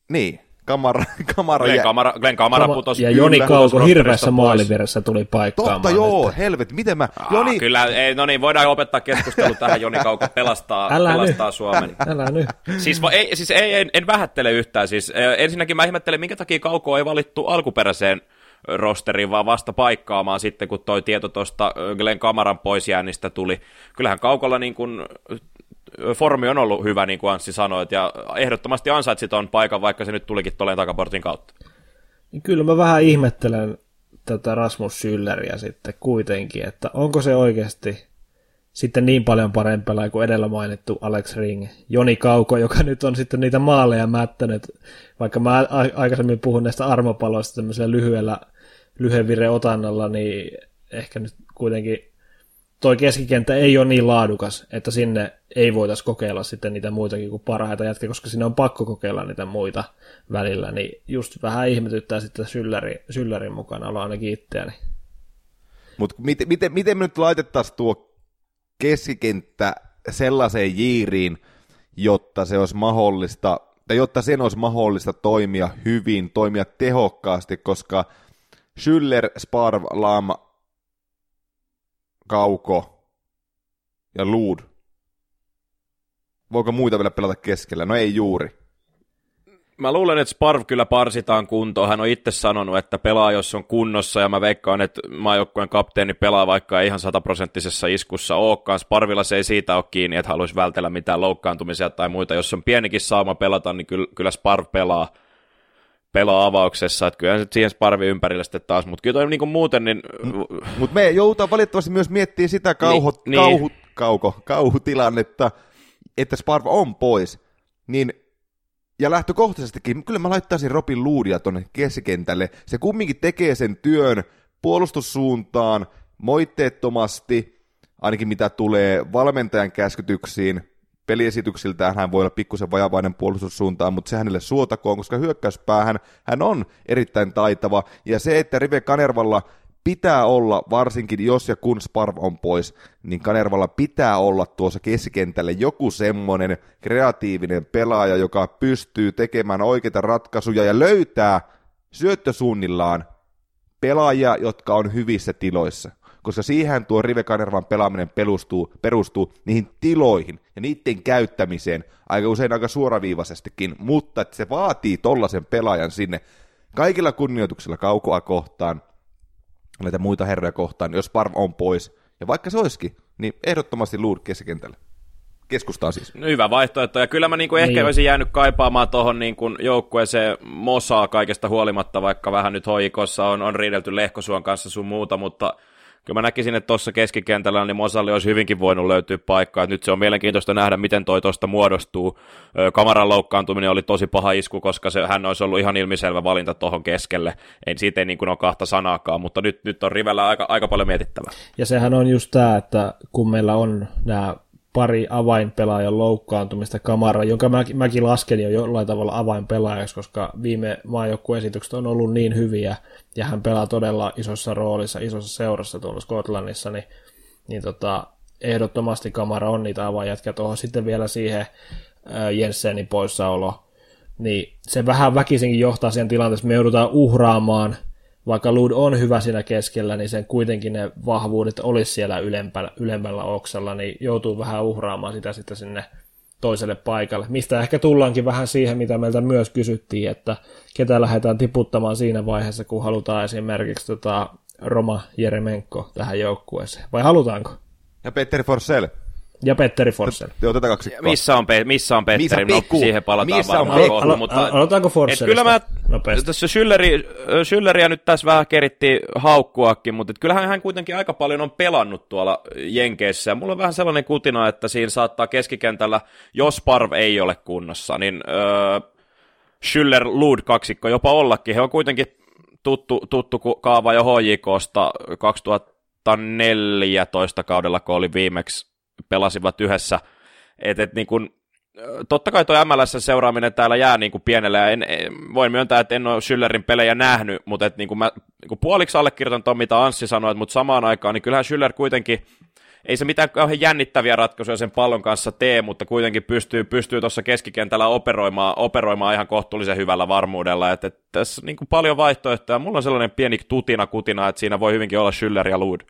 niin, Kamara, kamara, Glenn Kamara, Glenn Kamara Kama, putosi. Ja Joni Kauko hirveässä maalivirrassa tuli paikkaamaan. Totta joo, että... helvet, miten mä... Aa, Joni... Kyllä, ei, no niin, voidaan opettaa keskustelu tähän, Joni Kauko pelastaa, Älä pelastaa nyt. Suomen. Älä nyt. Siis, ei, siis ei, en, en vähättele yhtään, siis ensinnäkin mä ihmettelen, minkä takia Kauko ei valittu alkuperäiseen rosteriin, vaan vasta paikkaamaan sitten, kun toi tieto tuosta Glenn Kamaran poisjäännistä tuli. Kyllähän Kaukolla niin kuin formi on ollut hyvä, niin kuin Anssi sanoi, ja ehdottomasti ansaitsit on paikan, vaikka se nyt tulikin tuolle takaportin kautta. Niin kyllä mä vähän ihmettelen tätä Rasmus Schülleriä sitten kuitenkin, että onko se oikeasti sitten niin paljon parempi kuin edellä mainittu Alex Ring, Joni Kauko, joka nyt on sitten niitä maaleja mättänyt, vaikka mä aikaisemmin puhun näistä armopaloista tämmöisellä lyhyellä, lyhyen otannalla, niin ehkä nyt kuitenkin toi keskikenttä ei ole niin laadukas, että sinne ei voitaisi kokeilla sitten niitä muitakin kuin parhaita jätkiä, koska sinne on pakko kokeilla niitä muita välillä, niin just vähän ihmetyttää sitten sylläri, syllärin mukana olla ainakin itseäni. Mutta miten, miten, miten me nyt laitettaisiin tuo keskikenttä sellaiseen jiiriin, jotta se olisi mahdollista, tai jotta sen olisi mahdollista toimia hyvin, toimia tehokkaasti, koska Schüller, Sparv, Lam, Kauko ja Luud. Voiko muita vielä pelata keskellä? No ei juuri. Mä luulen, että Sparv kyllä parsitaan kuntoon. Hän on itse sanonut, että pelaa, jos on kunnossa, ja mä veikkaan, että maajoukkueen kapteeni pelaa, vaikka ei ihan sataprosenttisessa iskussa olekaan. Sparvilla se ei siitä ole kiinni, että haluaisi vältellä mitään loukkaantumisia tai muita. Jos on pienikin sauma pelata, niin kyllä Sparv pelaa pelaa avauksessa, että kyllä siihen Sparvi ympärille sitten taas, mutta kyllä toi niin kuin muuten, niin... Mutta me joudutaan valitettavasti myös miettimään sitä kauho, niin, kauhu, niin. Kauko, kauhutilannetta, että Sparv on pois, niin ja lähtökohtaisestikin, kyllä mä laittaisin Robin Luudia tuonne keskikentälle. Se kumminkin tekee sen työn puolustussuuntaan moitteettomasti, ainakin mitä tulee valmentajan käskytyksiin. Peliesityksiltään hän voi olla pikkusen vajavainen puolustussuuntaan, mutta se hänelle suotakoon, koska hyökkäyspäähän hän on erittäin taitava. Ja se, että Rive Kanervalla pitää olla, varsinkin jos ja kun Sparv on pois, niin Kanervalla pitää olla tuossa keskikentälle joku semmoinen kreatiivinen pelaaja, joka pystyy tekemään oikeita ratkaisuja ja löytää syöttösuunnillaan pelaajia, jotka on hyvissä tiloissa. Koska siihen tuo Rive Kanervan pelaaminen perustuu, perustuu niihin tiloihin ja niiden käyttämiseen aika usein aika suoraviivaisestikin, mutta että se vaatii tollasen pelaajan sinne kaikilla kunnioituksilla kaukoa kohtaan, näitä muita herroja kohtaan, jos Parv on pois, ja vaikka se olisikin, niin ehdottomasti Luud keskikentälle. Keskustaa siis. No, hyvä vaihtoehto, ja kyllä mä niinku ehkä niin. olisin jäänyt kaipaamaan tuohon niinku joukkueeseen Mosaa kaikesta huolimatta, vaikka vähän nyt hoikossa on, on riidelty Lehkosuon kanssa sun muuta, mutta kyllä mä näkisin, että tuossa keskikentällä niin Mosalle olisi hyvinkin voinut löytyä paikkaa. Nyt se on mielenkiintoista nähdä, miten toi tuosta muodostuu. Kamaran loukkaantuminen oli tosi paha isku, koska se, hän olisi ollut ihan ilmiselvä valinta tuohon keskelle. Ei, siitä ei niin kuin ole kahta sanaakaan, mutta nyt, nyt on rivellä aika, aika paljon mietittävää. Ja sehän on just tämä, että kun meillä on nämä pari avainpelaajan loukkaantumista kamara, jonka mä, mäkin lasken jo jollain tavalla avainpelaajaksi, koska viime maajoukkuesitykset on ollut niin hyviä, ja hän pelaa todella isossa roolissa, isossa seurassa tuolla Skotlannissa, niin, niin tota, ehdottomasti kamara on niitä avainjätkiä. Tuohon sitten vielä siihen äh, Jensenin poissaolo, niin se vähän väkisinkin johtaa siihen tilanteeseen, me joudutaan uhraamaan – vaikka Lud on hyvä siinä keskellä, niin sen kuitenkin ne vahvuudet olisi siellä ylempällä, ylemmällä oksalla, niin joutuu vähän uhraamaan sitä sitten sinne toiselle paikalle. Mistä ehkä tullaankin vähän siihen, mitä meiltä myös kysyttiin, että ketä lähdetään tiputtamaan siinä vaiheessa, kun halutaan esimerkiksi tota Roma Jeremenko tähän joukkueeseen. Vai halutaanko? Ja Petteri Forsell. Ja Petteri Forssell. Joo, tätä kaksi. Missä on, Pe- missä on Petteri? Missä no, siihen palataan missä varmaan on kohta, mutta... Aloitaanko Forssellista? Kyllä mä, tässä Schülleri, Schülleriä nyt tässä vähän keritti haukkuakin, mutta kyllähän hän kuitenkin aika paljon on pelannut tuolla Jenkeissä. Ja mulla on vähän sellainen kutina, että siinä saattaa keskikentällä, jos Parv ei ole kunnossa, niin öö, Schüller-Lud kaksikko jopa ollakin. He on kuitenkin tuttu, tuttu kaava jo HJKsta 2014 kaudella, kun oli viimeksi pelasivat yhdessä. Et, et niin kun, totta kai tuo MLS-seuraaminen täällä jää niin kuin pienelle, ja en, en, voin myöntää, että en ole Schüllerin pelejä nähnyt, mutta et niin kuin mä niin puoliksi allekirjoitan tuon, mitä Anssi sanoi, mutta samaan aikaan, niin kyllähän Schüller kuitenkin, ei se mitään kauhean jännittäviä ratkaisuja sen pallon kanssa tee, mutta kuitenkin pystyy, pystyy tuossa keskikentällä operoimaan, operoimaan ihan kohtuullisen hyvällä varmuudella, että, että tässä niin kuin paljon vaihtoehtoja, mulla on sellainen pieni tutina kutina, että siinä voi hyvinkin olla Schüller ja Lud.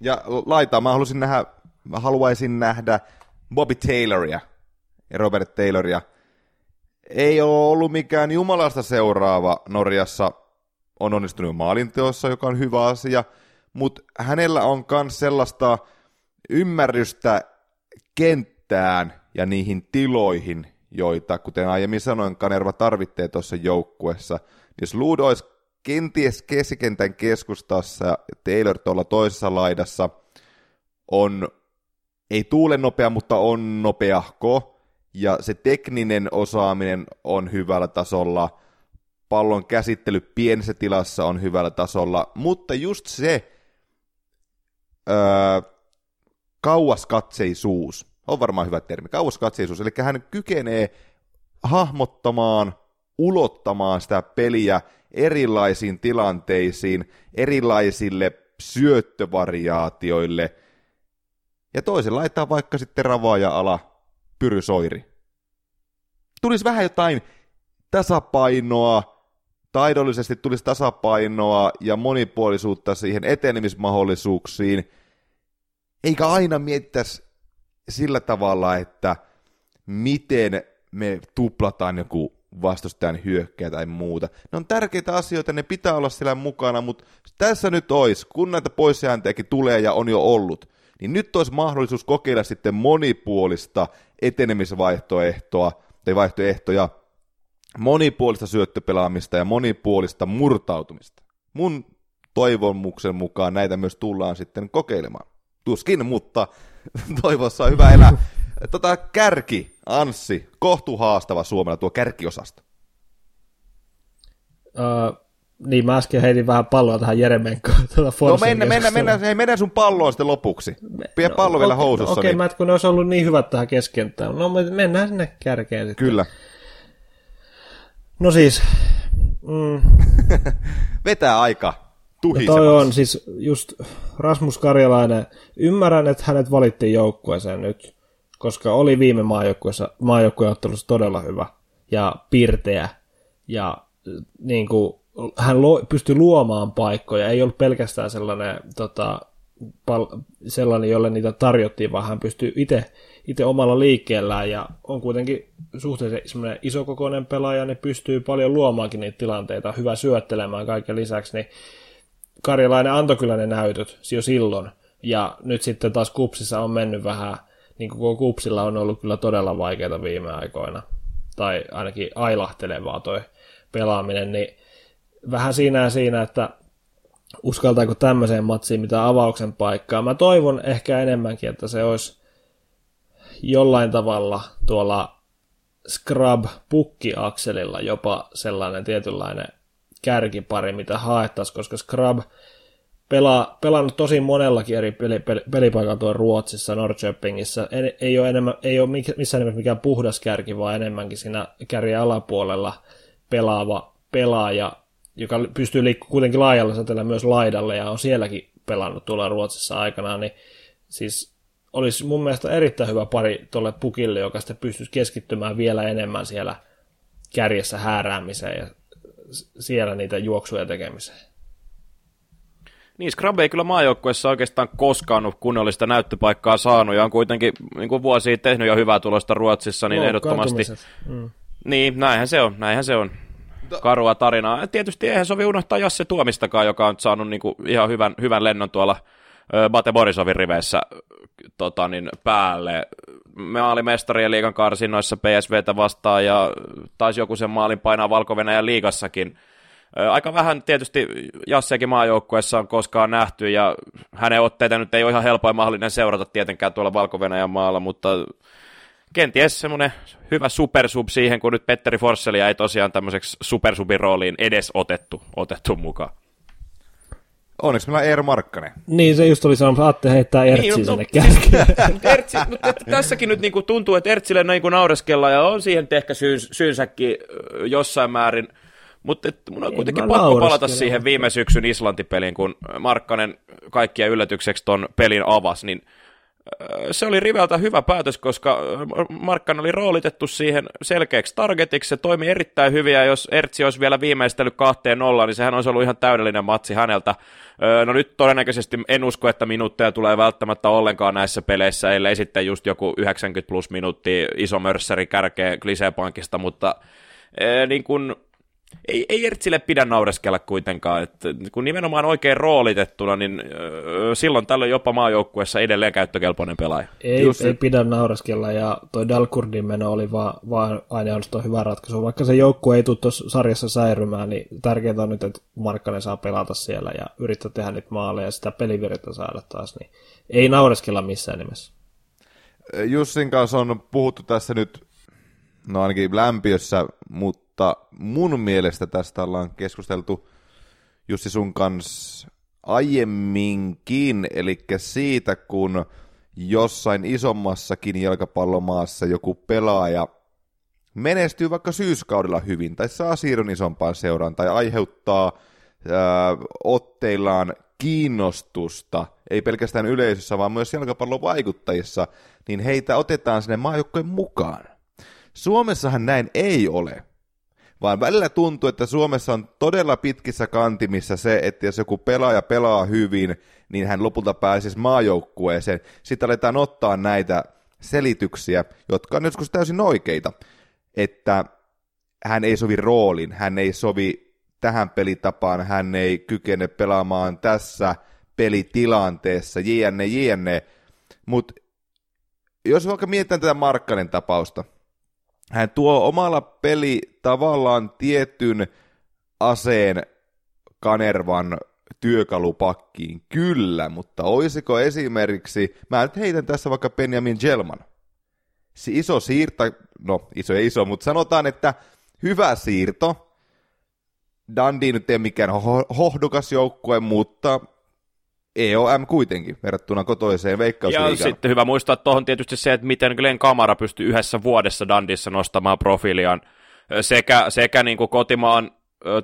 Ja laitaa, mä halusin nähdä mä haluaisin nähdä Bobby Tayloria ja Robert Tayloria. Ei ole ollut mikään jumalasta seuraava Norjassa, on onnistunut maalinteossa, joka on hyvä asia, mutta hänellä on myös sellaista ymmärrystä kenttään ja niihin tiloihin, joita, kuten aiemmin sanoin, Kanerva tarvitsee tuossa joukkuessa. Jos Ludo olisi kenties keskikentän keskustassa ja Taylor tuolla toisessa laidassa, on ei tuule nopea, mutta on nopeahko, ja se tekninen osaaminen on hyvällä tasolla, pallon käsittely pienessä tilassa on hyvällä tasolla, mutta just se öö, kauaskatseisuus, on varmaan hyvä termi, kauaskatseisuus, eli hän kykenee hahmottamaan, ulottamaan sitä peliä erilaisiin tilanteisiin, erilaisille syöttövariaatioille – ja toisen laittaa vaikka sitten ravaaja ala pyrysoiri. Tulisi vähän jotain tasapainoa, taidollisesti tulisi tasapainoa ja monipuolisuutta siihen etenemismahdollisuuksiin, eikä aina mietittäisi sillä tavalla, että miten me tuplataan joku vastustajan hyökkäjä tai muuta. Ne on tärkeitä asioita, ne pitää olla siellä mukana, mutta tässä nyt olisi, kun näitä poissääntöjäkin tulee ja on jo ollut, niin nyt olisi mahdollisuus kokeilla sitten monipuolista etenemisvaihtoehtoa tai vaihtoehtoja, monipuolista syöttöpelaamista ja monipuolista murtautumista. Mun toivomuksen mukaan näitä myös tullaan sitten kokeilemaan. Tuskin, mutta toivossa on hyvä elää. Tota, kärki, Anssi, kohtu haastava Suomella tuo kärkiosasto. Niin, mä äsken heitin vähän palloa tähän Jeremenkoon. Tuota no mennä, mennä, mennä, hei, mennä sun palloon sitten lopuksi. Pidä no, pallo okay, vielä housussa. Okei, okay, niin. kun ne olisi ollut niin hyvät tähän keskenttään. No mennään sinne kärkeen sitten. Kyllä. No siis... Mm. Vetää aika. No toi on siis just Rasmus Karjalainen. Ymmärrän, että hänet valittiin joukkueeseen nyt, koska oli viime maajoukkueottelussa todella hyvä ja pirteä. Ja niin kuin, hän lo, pystyi luomaan paikkoja. Ei ollut pelkästään sellainen, tota, pal, sellainen, jolle niitä tarjottiin, vaan hän pystyi itse itse omalla liikkeellään. Ja on kuitenkin suhteellisen isokokoinen pelaaja, niin pystyy paljon luomaankin niitä tilanteita, hyvä syöttelemään kaiken lisäksi, niin Karjalainen antoi kyllä ne näytöt jo silloin, ja nyt sitten taas kupsissa on mennyt vähän, niin kuin kupsilla on ollut kyllä todella vaikeita viime aikoina, tai ainakin ailahtelevaa toi pelaaminen, niin vähän siinä ja siinä, että uskaltaako tämmöiseen matsiin mitä avauksen paikkaa. Mä toivon ehkä enemmänkin, että se olisi jollain tavalla tuolla Scrub-pukki-akselilla jopa sellainen tietynlainen kärkipari, mitä haettaisiin, koska Scrub pelaa, pelannut tosi monellakin eri peli, peli, pelipaikalla tuolla Ruotsissa, Norrköpingissä. Ei, ei ole, enemmän, ei ole missään nimessä mikään puhdas kärki, vaan enemmänkin siinä kärjen alapuolella pelaava pelaaja, joka pystyy liikkumaan kuitenkin laajalla säteellä myös laidalle ja on sielläkin pelannut tuolla Ruotsissa aikanaan, niin siis olisi mun mielestä erittäin hyvä pari tuolle pukille, joka sitten pystyisi keskittymään vielä enemmän siellä kärjessä hääräämiseen ja siellä niitä juoksuja tekemiseen. Niin, Scrub ei kyllä maajoukkueessa oikeastaan koskaan ole kunnollista näyttöpaikkaa saanut, ja on kuitenkin niin kuin vuosia tehnyt jo hyvää tulosta Ruotsissa, niin no, ehdottomasti... Mm. Niin, näinhän se on, näinhän se on. Karua tarinaa. Tietysti eihän sovi unohtaa Jasse Tuomistakaan, joka on saanut niin kuin ihan hyvän, hyvän lennon tuolla Bate Borisovin riveissä tota, niin, päälle. Me oli mestarien liigan karsinnoissa PSVtä vastaan ja taisi joku sen maalin painaa valko liigassakin. Aika vähän tietysti Jassekin maajoukkueessa on koskaan nähty ja hänen otteita nyt ei ole ihan helpoin mahdollinen seurata tietenkään tuolla valko maalla, mutta kenties semmoinen hyvä supersub siihen, kun nyt Petteri Forsselia ei tosiaan tämmöiseksi supersubin rooliin edes otettu, otettu mukaan. Onneksi meillä on Eero Markkanen. Niin, se just oli sanomassa, Atte heittää Ertsi niin, no, sinne no, Ertsi, mutta tässäkin nyt niinku tuntuu, että Ertsille niinku naureskellaan ja on siihen ehkä syyn, syynsäkin jossain määrin. Mutta mun on kuitenkin pakko palata siihen viime syksyn Islanti-peliin, kun Markkanen kaikkien yllätykseksi ton pelin avasi, niin – se oli Riveltä hyvä päätös, koska Markkan oli roolitettu siihen selkeäksi targetiksi, se toimi erittäin hyvin, ja jos Ertsi olisi vielä viimeistellyt kahteen nollaan, niin sehän olisi ollut ihan täydellinen matsi häneltä. No nyt todennäköisesti en usko, että minuutteja tulee välttämättä ollenkaan näissä peleissä, ellei sitten just joku 90 plus minuuttia iso mörssäri kärkeä Klisepankista, mutta niin kun ei, ei Ertsille pidä naureskella kuitenkaan, että kun nimenomaan oikein roolitettuna, niin öö, silloin tällöin jopa maajoukkuessa edelleen käyttökelpoinen pelaaja. Ei, Just ei pidä naureskella, ja toi Dalkurdin meno oli vaan, vaan ainoastaan hyvä ratkaisu. Vaikka se joukkue ei tule tuossa sarjassa säirymään, niin tärkeintä on nyt, että Markkanen saa pelata siellä ja yrittää tehdä niitä maaleja ja sitä pelivirtaa saada taas, niin ei naureskella missään nimessä. Jussin kanssa on puhuttu tässä nyt, no ainakin lämpiössä, mutta mutta mun mielestä tästä ollaan keskusteltu Jussi sun kanssa aiemminkin, eli siitä, kun jossain isommassakin jalkapallomaassa joku pelaaja menestyy vaikka syyskaudella hyvin, tai saa siirron isompaan seuraan, tai aiheuttaa ää, otteillaan kiinnostusta, ei pelkästään yleisössä, vaan myös jalkapallon vaikuttajissa, niin heitä otetaan sinne maajoukkojen mukaan. Suomessahan näin ei ole vaan välillä tuntuu, että Suomessa on todella pitkissä kantimissa se, että jos joku pelaaja pelaa hyvin, niin hän lopulta pääsisi maajoukkueeseen. Sitten aletaan ottaa näitä selityksiä, jotka on joskus täysin oikeita, että hän ei sovi roolin, hän ei sovi tähän pelitapaan, hän ei kykene pelaamaan tässä pelitilanteessa, jne, jne. Mutta jos vaikka mietitään tätä Markkanen tapausta, hän tuo omalla peli tavallaan tietyn aseen Kanervan työkalupakkiin, kyllä, mutta olisiko esimerkiksi, mä nyt heitän tässä vaikka Benjamin Gelman, se iso siirto, no iso ja iso, mutta sanotaan, että hyvä siirto, Dundee nyt ei mikään hohdukas joukkue, mutta EOM kuitenkin verrattuna kotoiseen veikkausliigaan. Ja sitten hyvä muistaa tuohon tietysti se, että miten Glenn Kamara pystyy yhdessä vuodessa Dandissa nostamaan profiiliaan sekä, sekä niin kuin kotimaan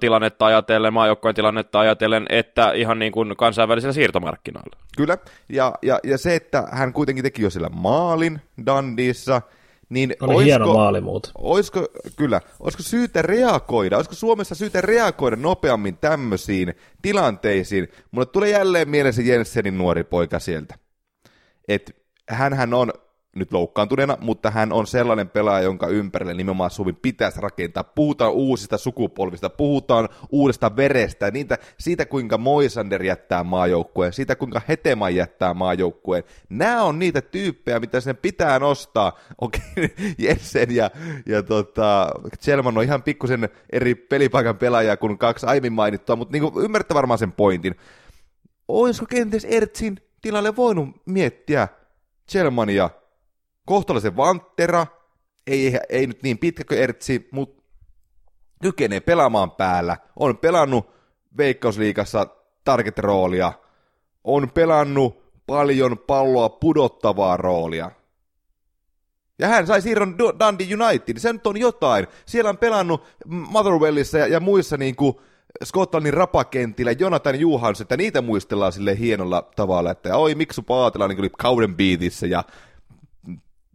tilannetta ajatellen, maajoukkojen tilannetta ajatellen, että ihan niin kuin kansainvälisellä siirtomarkkinoilla. Kyllä, ja, ja, ja se, että hän kuitenkin teki jo sillä maalin Dandissa, niin Oli olisiko, hieno maali muut. Olisiko, kyllä, olisiko syytä reagoida, olisiko Suomessa syytä reagoida nopeammin tämmöisiin tilanteisiin? Mulle tulee jälleen mieleen se Jensenin nuori poika sieltä. Että hän on nyt loukkaantuneena, mutta hän on sellainen pelaaja, jonka ympärille nimenomaan Suomi pitäisi rakentaa. Puhutaan uusista sukupolvista, puhutaan uudesta verestä, niitä, siitä kuinka Moisander jättää maajoukkueen, siitä kuinka Hetema jättää maajoukkueen. Nämä on niitä tyyppejä, mitä sen pitää nostaa. Okei, okay, Jensen ja, ja tota, Chelman on ihan pikkusen eri pelipaikan pelaajia kuin kaksi aiemmin mainittua, mutta niin ymmärrätte varmaan sen pointin. Olisiko kenties Ertsin tilalle voinut miettiä Chelmania kohtalaisen vanttera, ei, ei nyt niin pitkäkö Ertsi, mutta kykenee pelaamaan päällä, on pelannut Veikkausliikassa target-roolia, on pelannut paljon palloa pudottavaa roolia. Ja hän sai siirron Dundee United, se nyt on jotain. Siellä on pelannut Motherwellissa ja, ja muissa niin kuin Skotlannin rapakentillä Jonathan Juhans, että niitä muistellaan sille hienolla tavalla, että oi Miksu Paatela niin oli kauden biitissä ja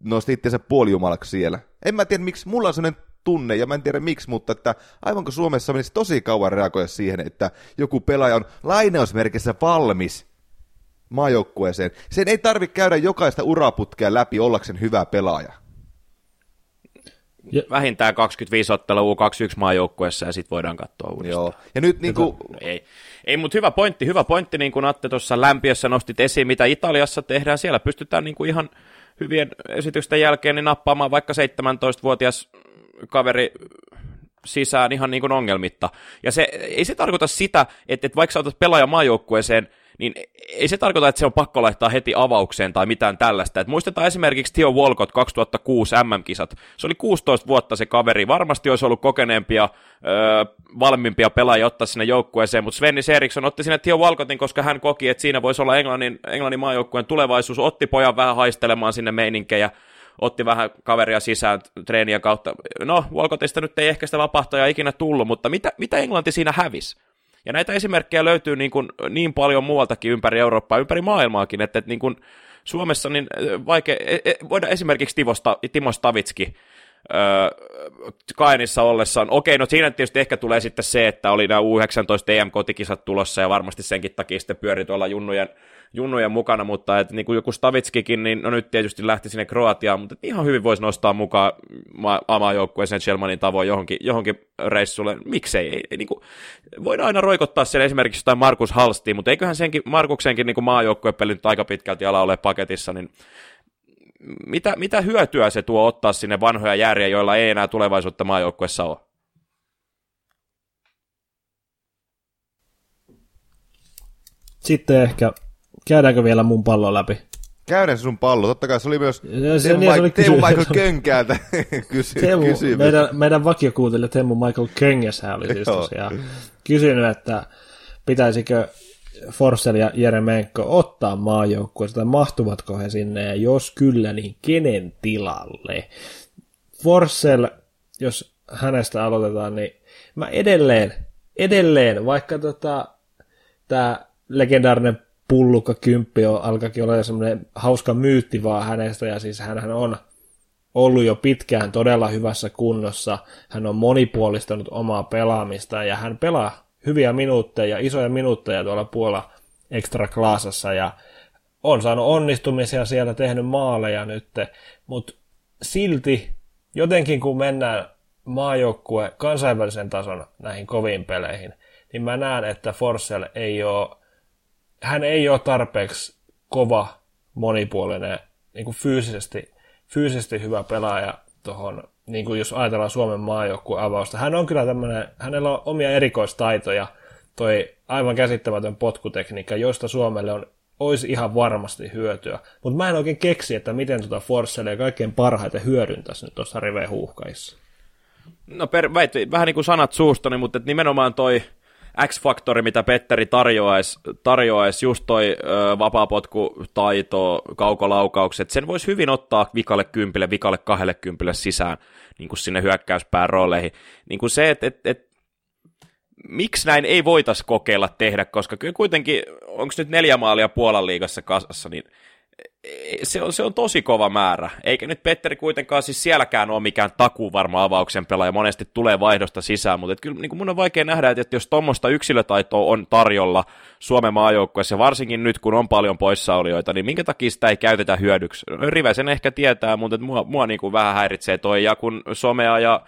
nosti itseänsä puolijumalaksi siellä. En mä tiedä, miksi mulla on sellainen tunne, ja mä en tiedä miksi, mutta että aivanko Suomessa menisi tosi kauan reagoida siihen, että joku pelaaja on lainausmerkissä valmis maajoukkueeseen. Sen ei tarvitse käydä jokaista uraputkea läpi ollakseen hyvä pelaaja. Ja. Vähintään 25 ottelua U21 maajoukkueessa ja sitten voidaan katsoa uudestaan. Joo. Ja nyt niin kuin... Ei, ei mutta hyvä pointti, hyvä pointti, niin kuin Atte tuossa lämpiössä nostit esiin, mitä Italiassa tehdään. Siellä pystytään niin kuin ihan hyvien esitysten jälkeen niin nappaamaan vaikka 17-vuotias kaveri sisään ihan niin kuin ongelmitta. Ja se, ei se tarkoita sitä, että, että vaikka sä otat pelaajan maajoukkueeseen, niin ei se tarkoita, että se on pakko laittaa heti avaukseen tai mitään tällaista. Et muistetaan esimerkiksi Theo Walcott 2006 MM-kisat. Se oli 16 vuotta se kaveri. Varmasti olisi ollut kokeneempia, öö, valmiimpia pelaajia ottaa sinne joukkueeseen, mutta Svennis Eriksson otti sinne Theo Walcottin, koska hän koki, että siinä voisi olla Englannin, Englannin maajoukkueen tulevaisuus. Otti pojan vähän haistelemaan sinne meininkejä otti vähän kaveria sisään treenien kautta. No, Walcottista nyt ei ehkä sitä vapahtajaa ikinä tullut, mutta mitä, mitä Englanti siinä hävisi? Ja näitä esimerkkejä löytyy niin, kuin, niin paljon muualtakin ympäri Eurooppaa, ympäri maailmaakin, että, että niin kuin Suomessa niin vaikea, e, e, voidaan esimerkiksi Timo, Timo Stavitski, öö, Kainissa ollessaan. Okei, no siinä tietysti ehkä tulee sitten se, että oli nämä U19 EM-kotikisat tulossa ja varmasti senkin takia sitten pyöri tuolla junnujen junnujen mukana, mutta että niin kuin joku Stavitskikin, niin no nyt tietysti lähti sinne Kroatiaan, mutta ihan hyvin voisi nostaa mukaan ma- joukkueeseen Shelmanin tavoin johonkin, johonkin reissulle. Miksei? Ei, ei, niin kuin, voidaan aina roikottaa siellä esimerkiksi jotain Markus Halstiin, mutta eiköhän senkin, Markuksenkin niin maajoukkuepeli nyt aika pitkälti ala ole paketissa, niin mitä, mitä hyötyä se tuo ottaa sinne vanhoja järjejä, joilla ei enää tulevaisuutta maajoukkuessa ole? Sitten ehkä Käydäänkö vielä mun pallo läpi? Käydään se sun pallo. Totta kai se oli myös ja se, Teemu, niin, Mike, Teemu Michael Könkäältä kysy, Teemu, kysymys. Meidän, meidän vakiokuuntelija Teemu Michael Köngäshän oli siis tosiaan kysynyt, että pitäisikö Forssell ja Jeremenko ottaa maajoukkueesta, tai mahtuvatko he sinne, ja jos kyllä, niin kenen tilalle? Forssell, jos hänestä aloitetaan, niin mä edelleen, edelleen, vaikka tota, tämä legendaarinen pullukka kymppi on, alkakin olla semmoinen hauska myytti vaan hänestä, ja siis hän on ollut jo pitkään todella hyvässä kunnossa, hän on monipuolistanut omaa pelaamista, ja hän pelaa hyviä minuutteja, isoja minuutteja tuolla puolella ekstra klaasassa, ja on saanut onnistumisia siellä, tehnyt maaleja nyt, mutta silti jotenkin kun mennään maajoukkue kansainvälisen tason näihin koviin peleihin, niin mä näen, että Forcell ei ole, hän ei ole tarpeeksi kova, monipuolinen, niin kuin fyysisesti, fyysisesti hyvä pelaaja tuohon, niin kuin jos ajatellaan Suomen maajoukkueen avausta. Hän on kyllä tämmöinen, hänellä on omia erikoistaitoja, toi aivan käsittämätön potkutekniikka, josta Suomelle on olisi ihan varmasti hyötyä. Mutta mä en oikein keksi, että miten tuota Forcellia kaikkein parhaiten hyödyntäisi nyt tuossa rive-huuhkaissa. No per, väit, vähän niin kuin sanat suustani, mutta nimenomaan toi X-faktori, mitä Petteri tarjoaisi, tarjoais just toi ö, vapaapotkutaito, kaukolaukaukset, sen voisi hyvin ottaa vikalle kympille, vikalle kahdelle kympille sisään niin kuin sinne hyökkäyspään rooleihin. Niin kuin se, että et, et, miksi näin ei voitaisi kokeilla tehdä, koska kyllä kuitenkin, onko nyt neljä maalia Puolan liigassa kasassa, niin se on, se on tosi kova määrä. Eikä nyt Petteri kuitenkaan siis sielläkään ole mikään takuu varma avauksen pelaaja, monesti tulee vaihdosta sisään, mutta kyllä niin mun on vaikea nähdä, että jos tuommoista yksilötaitoa on tarjolla Suomen maajoukkueessa, varsinkin nyt kun on paljon poissaolijoita, niin minkä takia sitä ei käytetä hyödyksi? Rive sen ehkä tietää, mutta mua, mua niin kuin vähän häiritsee toi, ja kun somea ja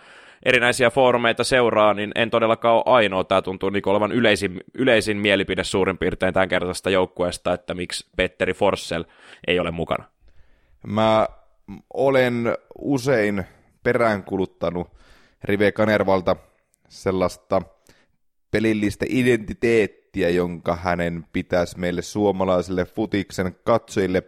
erinäisiä foorumeita seuraa, niin en todellakaan ole ainoa. Tämä tuntuu niin olevan yleisin, yleisin mielipide suurin piirtein tämän kertaisesta joukkueesta, että miksi Petteri Forssell ei ole mukana. Mä olen usein peräänkuluttanut Rive Kanervalta sellaista pelillistä identiteettiä, jonka hänen pitäisi meille suomalaisille futiksen katsojille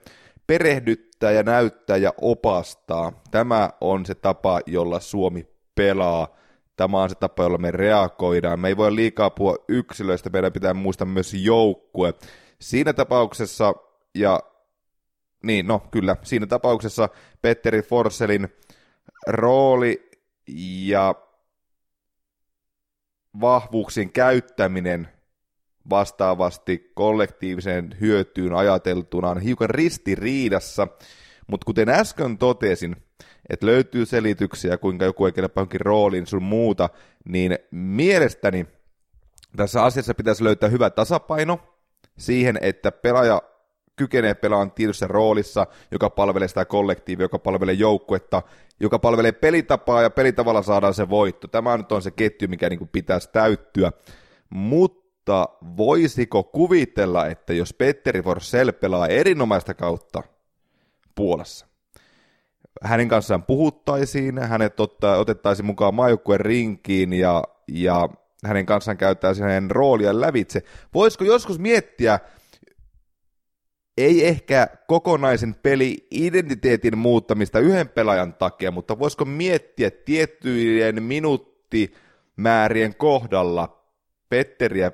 perehdyttää ja näyttää ja opastaa. Tämä on se tapa, jolla Suomi pelaa. Tämä on se tapa, jolla me reagoidaan. Me ei voi liikaa puhua yksilöistä, meidän pitää muistaa myös joukkue. Siinä tapauksessa, ja niin, no kyllä, siinä tapauksessa Petteri Forselin rooli ja vahvuuksien käyttäminen vastaavasti kollektiiviseen hyötyyn ajateltuna on hiukan ristiriidassa, mutta kuten äsken totesin, että löytyy selityksiä, kuinka joku ei kelpaa johonkin rooliin sun muuta, niin mielestäni tässä asiassa pitäisi löytää hyvä tasapaino siihen, että pelaaja kykenee pelaamaan tietyssä roolissa, joka palvelee sitä kollektiivia, joka palvelee joukkuetta, joka palvelee pelitapaa ja pelitavalla saadaan se voitto. Tämä nyt on se ketju, mikä niin pitäisi täyttyä. Mutta voisiko kuvitella, että jos Petteri Forsell pelaa erinomaista kautta Puolassa, hänen kanssaan puhuttaisiin, hänet otta, otettaisiin mukaan maajoukkueen rinkiin ja, ja hänen kanssaan käyttäisiin hänen roolia lävitse. Voisiko joskus miettiä, ei ehkä kokonaisen peli-identiteetin muuttamista yhden pelaajan takia, mutta voisiko miettiä tiettyjen minuuttimäärien kohdalla Petteriä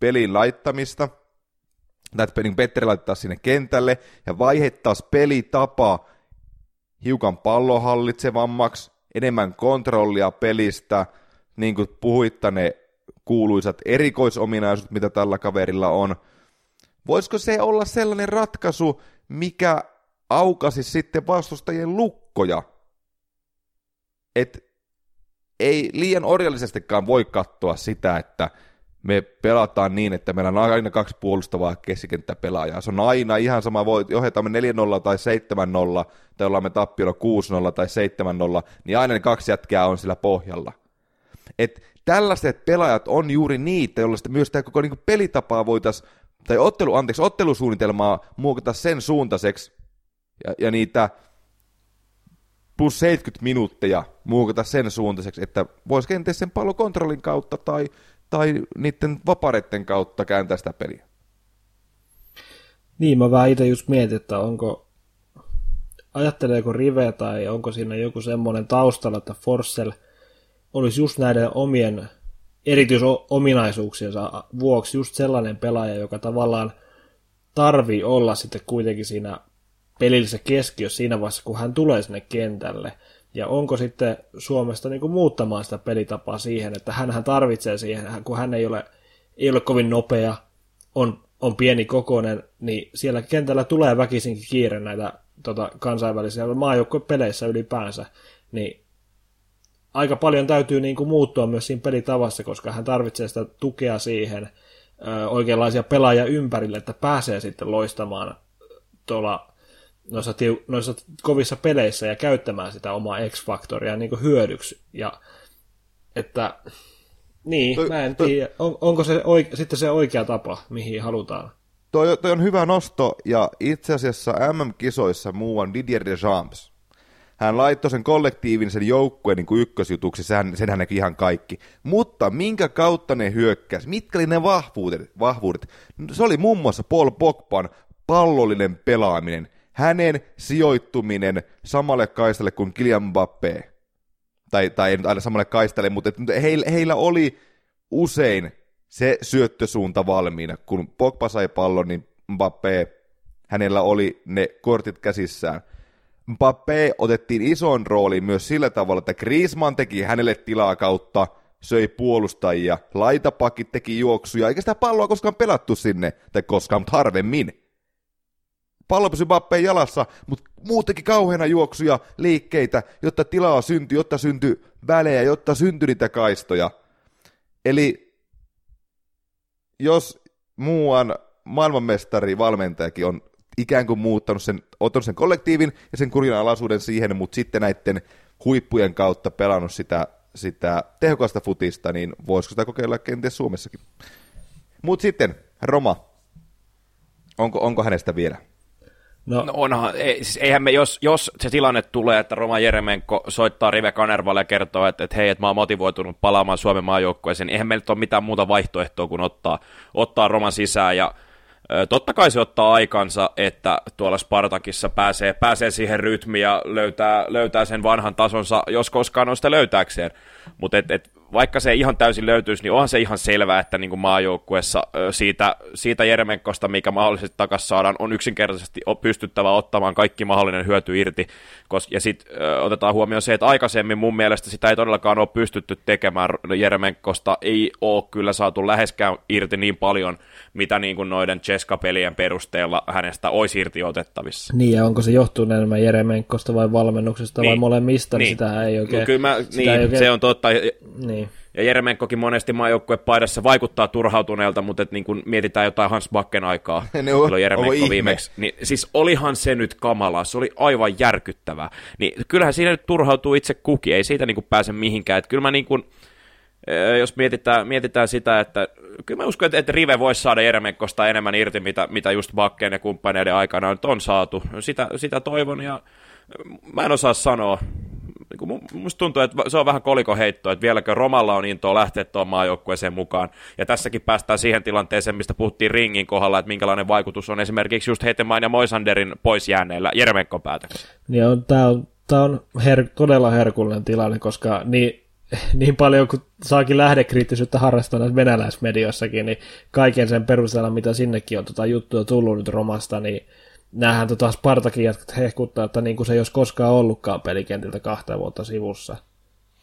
pelin laittamista, tai niin Petteri laittaa sinne kentälle ja vaihettaisiin pelitapa hiukan pallohallitsevammaksi, enemmän kontrollia pelistä, niin kuin puhuitte ne kuuluisat erikoisominaisuudet, mitä tällä kaverilla on. Voisiko se olla sellainen ratkaisu, mikä aukasi sitten vastustajien lukkoja? että ei liian orjallisestikaan voi katsoa sitä, että me pelataan niin, että meillä on aina kaksi puolustavaa keskikenttäpelaajaa. Se on aina ihan sama, voi johdetaan me 4-0 tai 7-0, tai ollaan me tappiolla 6-0 tai 7-0, niin aina ne kaksi jätkää on sillä pohjalla. Et tällaiset pelaajat on juuri niitä, joilla myös tämä koko niinku pelitapaa voitaisiin, tai ottelu, anteeksi, ottelusuunnitelmaa muokata sen suuntaiseksi, ja, ja niitä plus 70 minuutteja muokata sen suuntaiseksi, että voisi kenties sen pallokontrollin kautta tai tai niiden vapareiden kautta kääntää sitä peliä. Niin, mä vähän itse just mietin, että onko, ajatteleeko Rive tai onko siinä joku semmoinen taustalla, että Forcell olisi just näiden omien erityisominaisuuksiensa vuoksi just sellainen pelaaja, joka tavallaan tarvii olla sitten kuitenkin siinä pelillisessä keskiössä siinä vaiheessa, kun hän tulee sinne kentälle – ja onko sitten Suomesta niin kuin muuttamaan sitä pelitapaa siihen, että hän tarvitsee siihen, kun hän ei ole, ei ole kovin nopea, on, on pieni kokoinen, niin siellä kentällä tulee väkisinkin kiire näitä tota, kansainvälisiä maajoukkuepeleissä ylipäänsä, niin aika paljon täytyy niin kuin muuttua myös siinä pelitavassa, koska hän tarvitsee sitä tukea siihen, oikeanlaisia pelaajia ympärille, että pääsee sitten loistamaan tuolla noissa, tiu, noissa kovissa peleissä ja käyttämään sitä omaa X-faktoria niin hyödyksi. Ja että niin, toi, mä en toi, tiedä, on, onko se oike, sitten se oikea tapa, mihin halutaan. Toi, toi on hyvä nosto, ja itse asiassa MM-kisoissa muuan Didier Deschamps, hän laittoi sen kollektiivin, sen joukkueen niin kuin ykkösjutuksi, sehän, senhän näki ihan kaikki. Mutta minkä kautta ne hyökkäsi? Mitkä oli ne vahvuudet? vahvuudet? Se oli muun muassa Paul Pogban pallollinen pelaaminen, hänen sijoittuminen samalle kaistalle kuin Kylian Mbappé. Tai, tai ei nyt aina samalle kaistalle, mutta heillä, heillä oli usein se syöttösuunta valmiina. Kun Pogba sai pallon, niin Mbappé, hänellä oli ne kortit käsissään. Mbappé otettiin ison rooliin myös sillä tavalla, että Griezmann teki hänelle tilaa kautta, söi puolustajia, laitapakit teki juoksuja, eikä sitä palloa koskaan pelattu sinne, tai koskaan, mutta harvemmin. Pallo pysyi Mbappeen jalassa, mutta muut teki kauheana juoksuja, liikkeitä, jotta tilaa syntyi, jotta syntyi välejä, jotta syntyi niitä kaistoja. Eli jos muuan maailmanmestari valmentajakin on ikään kuin muuttanut sen, ottanut sen kollektiivin ja sen kurinalaisuuden siihen, mutta sitten näiden huippujen kautta pelannut sitä, sitä tehokasta futista, niin voisiko sitä kokeilla kenties Suomessakin. Mutta sitten, Roma, onko, onko hänestä vielä? No, no onhan, ei, siis eihän me, jos, jos se tilanne tulee, että Roma Jeremenko soittaa Rive Kanervalle ja kertoo, että, että hei, että mä oon motivoitunut palaamaan Suomen maajoukkueeseen, niin eihän meillä ole mitään muuta vaihtoehtoa kuin ottaa, ottaa Roman sisään ja Totta kai se ottaa aikansa, että tuolla Spartakissa pääsee, pääsee siihen rytmiin ja löytää, löytää sen vanhan tasonsa, jos koskaan on sitä löytääkseen. Mutta et, et, vaikka se ihan täysin löytyisi, niin onhan se ihan selvää, että niin kuin maajoukkuessa siitä, siitä Jeremenkosta, mikä mahdollisesti takaisin saadaan, on yksinkertaisesti pystyttävä ottamaan kaikki mahdollinen hyöty irti. Ja sitten otetaan huomioon se, että aikaisemmin mun mielestä sitä ei todellakaan ole pystytty tekemään. Jeremenkosta ei ole kyllä saatu läheskään irti niin paljon, mitä niin kuin noiden Cheska-pelien perusteella hänestä olisi irti otettavissa. Niin, ja onko se johtunut enemmän Jeremenkosta vai valmennuksesta niin. vai molemmista, niin, niin sitä ei oikein... No, kyllä mä, niin, oikein... se on totta. Niin. Ja Jeremenkokin monesti maajoukkuepaidassa vaikuttaa turhautuneelta, mutta et niin kun mietitään jotain Hans Bakken aikaa, ne on, silloin Jeremenko viimeksi, niin siis olihan se nyt kamala, se oli aivan järkyttävää. Niin kyllähän siinä nyt turhautuu itse kuki, ei siitä niin kuin pääse mihinkään. Et kyllä mä niin kuin, jos mietitään, mietitään sitä, että kyllä mä uskon, että, että Rive voisi saada Jeremenkosta enemmän irti, mitä, mitä just Bakken ja kumppaneiden aikana nyt on saatu. Sitä, sitä toivon ja mä en osaa sanoa niin musta tuntuu, että se on vähän kolikoheitto, että vieläkö Romalla on intoa lähteä tuon maajoukkueeseen mukaan. Ja tässäkin päästään siihen tilanteeseen, mistä puhuttiin ringin kohdalla, että minkälainen vaikutus on esimerkiksi just Heitemaan ja Moisanderin pois jääneillä Jeremenkon päätöksellä. Niin on, tämä on, tää on her, todella herkullinen tilanne, koska niin, niin paljon kuin saakin lähdekriittisyyttä harrastaa venäläismediossakin, niin kaiken sen perusteella, mitä sinnekin on tota juttua tullut nyt Romasta, niin näähän tota Spartakin jatkat hehkuttaa, että niin kuin se ei olisi koskaan ollutkaan pelikentiltä kahta vuotta sivussa.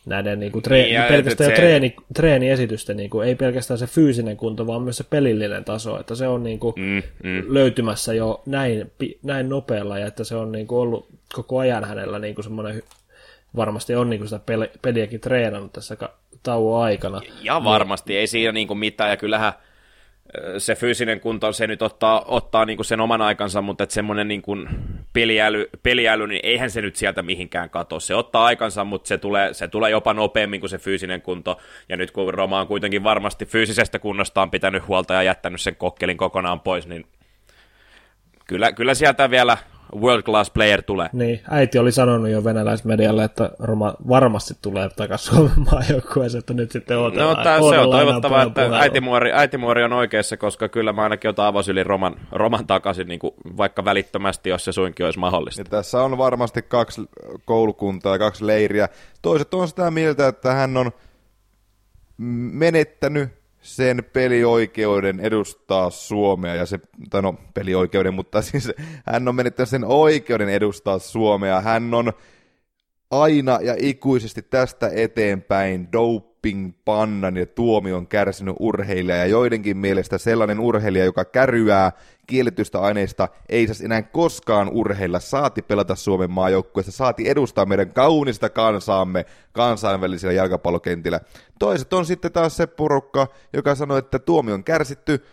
Näiden niin kuin tre- niin, pelkästään se... treeni, treeniesitysten, niin kuin, ei pelkästään se fyysinen kunto, vaan myös se pelillinen taso, että se on niin kuin, mm, mm. löytymässä jo näin, näin nopealla ja että se on niin kuin, ollut koko ajan hänellä niin kuin semmoinen, varmasti on niin kuin sitä peliäkin treenannut tässä tauon aikana. Ja varmasti, niin, ei siinä niin kuin mitään, ja kyllähän se fyysinen kunto, se nyt ottaa, ottaa niin kuin sen oman aikansa, mutta että semmoinen niin kuin peliäly, peliäly, niin eihän se nyt sieltä mihinkään kato. Se ottaa aikansa, mutta se tulee, se tulee jopa nopeammin kuin se fyysinen kunto. Ja nyt kun Roma on kuitenkin varmasti fyysisestä kunnostaan pitänyt huolta ja jättänyt sen kokkelin kokonaan pois, niin kyllä, kyllä sieltä vielä world class player tulee. Niin, äiti oli sanonut jo venäläismedialle, että Roma varmasti tulee takaisin Suomen maajoukkueeseen, että nyt sitten odotellaan. No, tää, se on toivottavaa, että äitimuori, äitimuori on oikeassa, koska kyllä mä ainakin otan avosyli Roman, Roman takaisin, niin kuin vaikka välittömästi, jos se suinkin olisi mahdollista. Ja tässä on varmasti kaksi koulukuntaa ja kaksi leiriä. Toiset on sitä mieltä, että hän on menettänyt sen pelioikeuden edustaa Suomea, ja se, tai no pelioikeuden, mutta siis hän on menettänyt sen oikeuden edustaa Suomea. Hän on aina ja ikuisesti tästä eteenpäin doping-pannan ja tuomion kärsinyt urheilija, ja joidenkin mielestä sellainen urheilija, joka kärryää kielletystä aineista, ei saisi enää koskaan urheilla, saati pelata Suomen maajoukkueessa, saati edustaa meidän kaunista kansaamme kansainvälisillä jalkapallokentillä. Toiset on sitten taas se porukka, joka sanoi, että tuomio on kärsitty,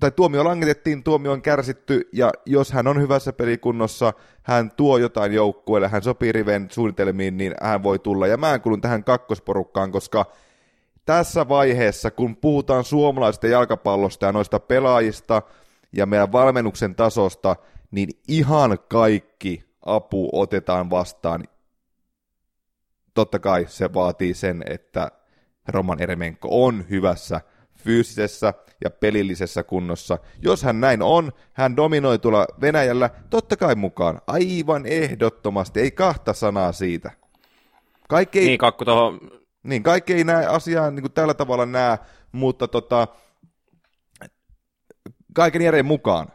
tai tuomio langetettiin, tuomio on kärsitty, ja jos hän on hyvässä pelikunnossa, hän tuo jotain joukkueelle, hän sopii riven suunnitelmiin, niin hän voi tulla. Ja mä en kuulun tähän kakkosporukkaan, koska tässä vaiheessa, kun puhutaan suomalaisesta jalkapallosta ja noista pelaajista ja meidän valmennuksen tasosta, niin ihan kaikki apu otetaan vastaan. Totta kai se vaatii sen, että Roman Eremenko on hyvässä fyysisessä ja pelillisessä kunnossa. Jos hän näin on, hän dominoi tuolla Venäjällä, totta kai mukaan, aivan ehdottomasti, ei kahta sanaa siitä. Kaikki ei, niin, kakku tohon... niin, kaikki ei näe asiaa niin kuin tällä tavalla näe, mutta tota, kaiken järjen mukaan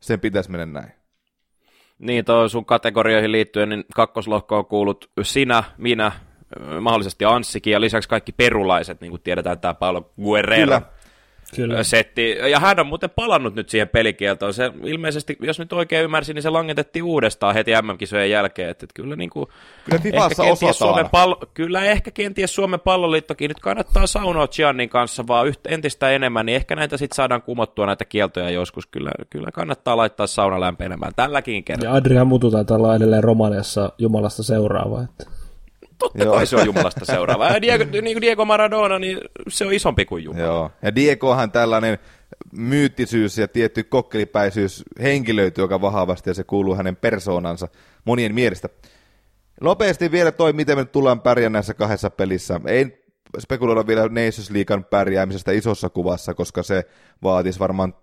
sen pitäisi mennä näin. Niin, tuo sun kategorioihin liittyen, niin kakkoslohkoon kuulut sinä, minä, mahdollisesti Anssikin ja lisäksi kaikki perulaiset, niin kuin tiedetään tämä Paulo Guerrero. Kyllä. Kyllä. setti. Ja hän on muuten palannut nyt siihen pelikieltoon. Se ilmeisesti, jos nyt oikein ymmärsin, niin se langetettiin uudestaan heti MM-kisojen jälkeen. Että, että kyllä, niin kuin, kyllä ehkä kenties Suomen pallo, Kyllä ehkä kenties Suomen palloliittokin nyt kannattaa saunoa Giannin kanssa vaan yhtä, entistä enemmän, niin ehkä näitä sitten saadaan kumottua näitä kieltoja joskus. Kyllä, kyllä kannattaa laittaa sauna lämpenemään tälläkin kertaa. Ja Adrian Mutu taitaa olla edelleen Romaniassa Jumalasta seuraava. Että... Totta Joo. kai se on Jumalasta seuraava. Ja Diego, niin kuin Diego Maradona, niin se on isompi kuin Jumala. Joo. Ja Diegohan tällainen myyttisyys ja tietty kokkelipäisyys henkilöityy joka vahvasti ja se kuuluu hänen persoonansa monien mielestä. Nopeasti vielä toi, miten me tullaan pärjää näissä kahdessa pelissä. Ei spekuloida vielä Nations Leaguean pärjäämisestä isossa kuvassa, koska se vaatisi varmaan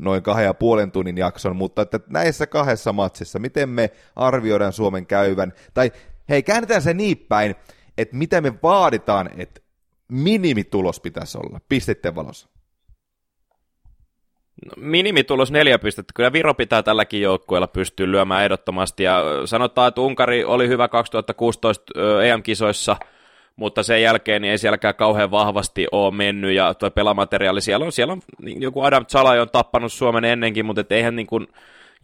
noin kahden ja puolen tunnin jakson, mutta että näissä kahdessa matsissa, miten me arvioidaan Suomen käyvän, tai hei, käännetään se niin päin, että mitä me vaaditaan, että minimitulos pitäisi olla pisteiden valossa. No, minimitulos neljä pistettä. Kyllä Viro pitää tälläkin joukkueella pystyä lyömään ehdottomasti. Ja sanotaan, että Unkari oli hyvä 2016 EM-kisoissa, mutta sen jälkeen niin ei sielläkään kauhean vahvasti ole mennyt. Ja tuo pelamateriaali, siellä on, siellä on niin joku Adam Chalai on tappanut Suomen ennenkin, mutta et eihän niin kuin,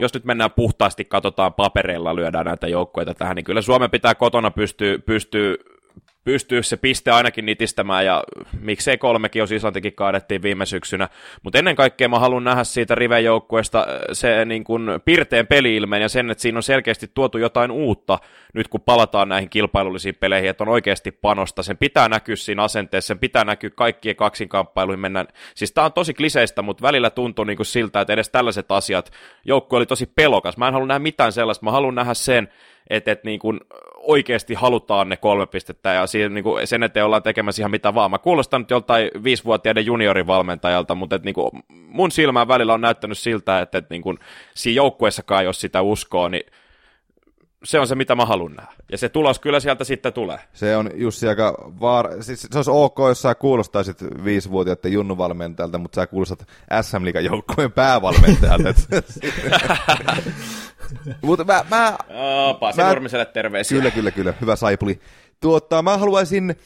jos nyt mennään puhtaasti, katsotaan papereilla, lyödään näitä joukkueita tähän, niin kyllä Suomen pitää kotona pystyä, pystyä pystyy se piste ainakin nitistämään, ja miksei kolmekin, jos Islantikin kaadettiin viime syksynä. Mutta ennen kaikkea mä haluan nähdä siitä rivejoukkueesta äh, se niin kun, pirteen peliilmeen ja sen, että siinä on selkeästi tuotu jotain uutta nyt kun palataan näihin kilpailullisiin peleihin, että on oikeasti panosta. Sen pitää näkyä siinä asenteessa, sen pitää näkyä kaikkien kaksinkamppailuihin mennään. Siis tää on tosi kliseistä, mutta välillä tuntuu niin siltä, että edes tällaiset asiat, joukkue oli tosi pelokas. Mä en halua nähdä mitään sellaista, mä haluan nähdä sen, että, että niin kuin oikeasti halutaan ne kolme pistettä ja siihen, niin kuin sen eteen ollaan tekemässä ihan mitä vaan. Mä kuulostan nyt joltain viisivuotiaiden juniorivalmentajalta, mutta että niin kuin mun silmään välillä on näyttänyt siltä, että, että niin kuin siinä joukkueessakaan, jos sitä uskoo, niin se on se, mitä mä haluan nähdä. Ja se tulos kyllä sieltä sitten tulee. Se on Jussi aika vaar... Siis se olisi ok, jos sä kuulostaisit viisivuotiaiden junnuvalmentajalta, mutta sä kuulostat SM Liigan joukkueen päävalmentajalta. mutta mä... mä oh, Pasi mä, Nurmiselle terveisiä. Kyllä, kyllä, kyllä. Hyvä saipuli. Tuota, mä haluaisin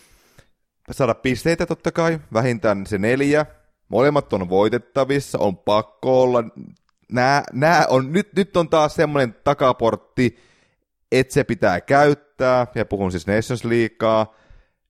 saada pisteitä totta kai, vähintään se neljä. Molemmat on voitettavissa, on pakko olla. Nää, nää on, nyt, nyt on taas semmoinen takaportti, että se pitää käyttää, ja puhun siis Nations Leaguea.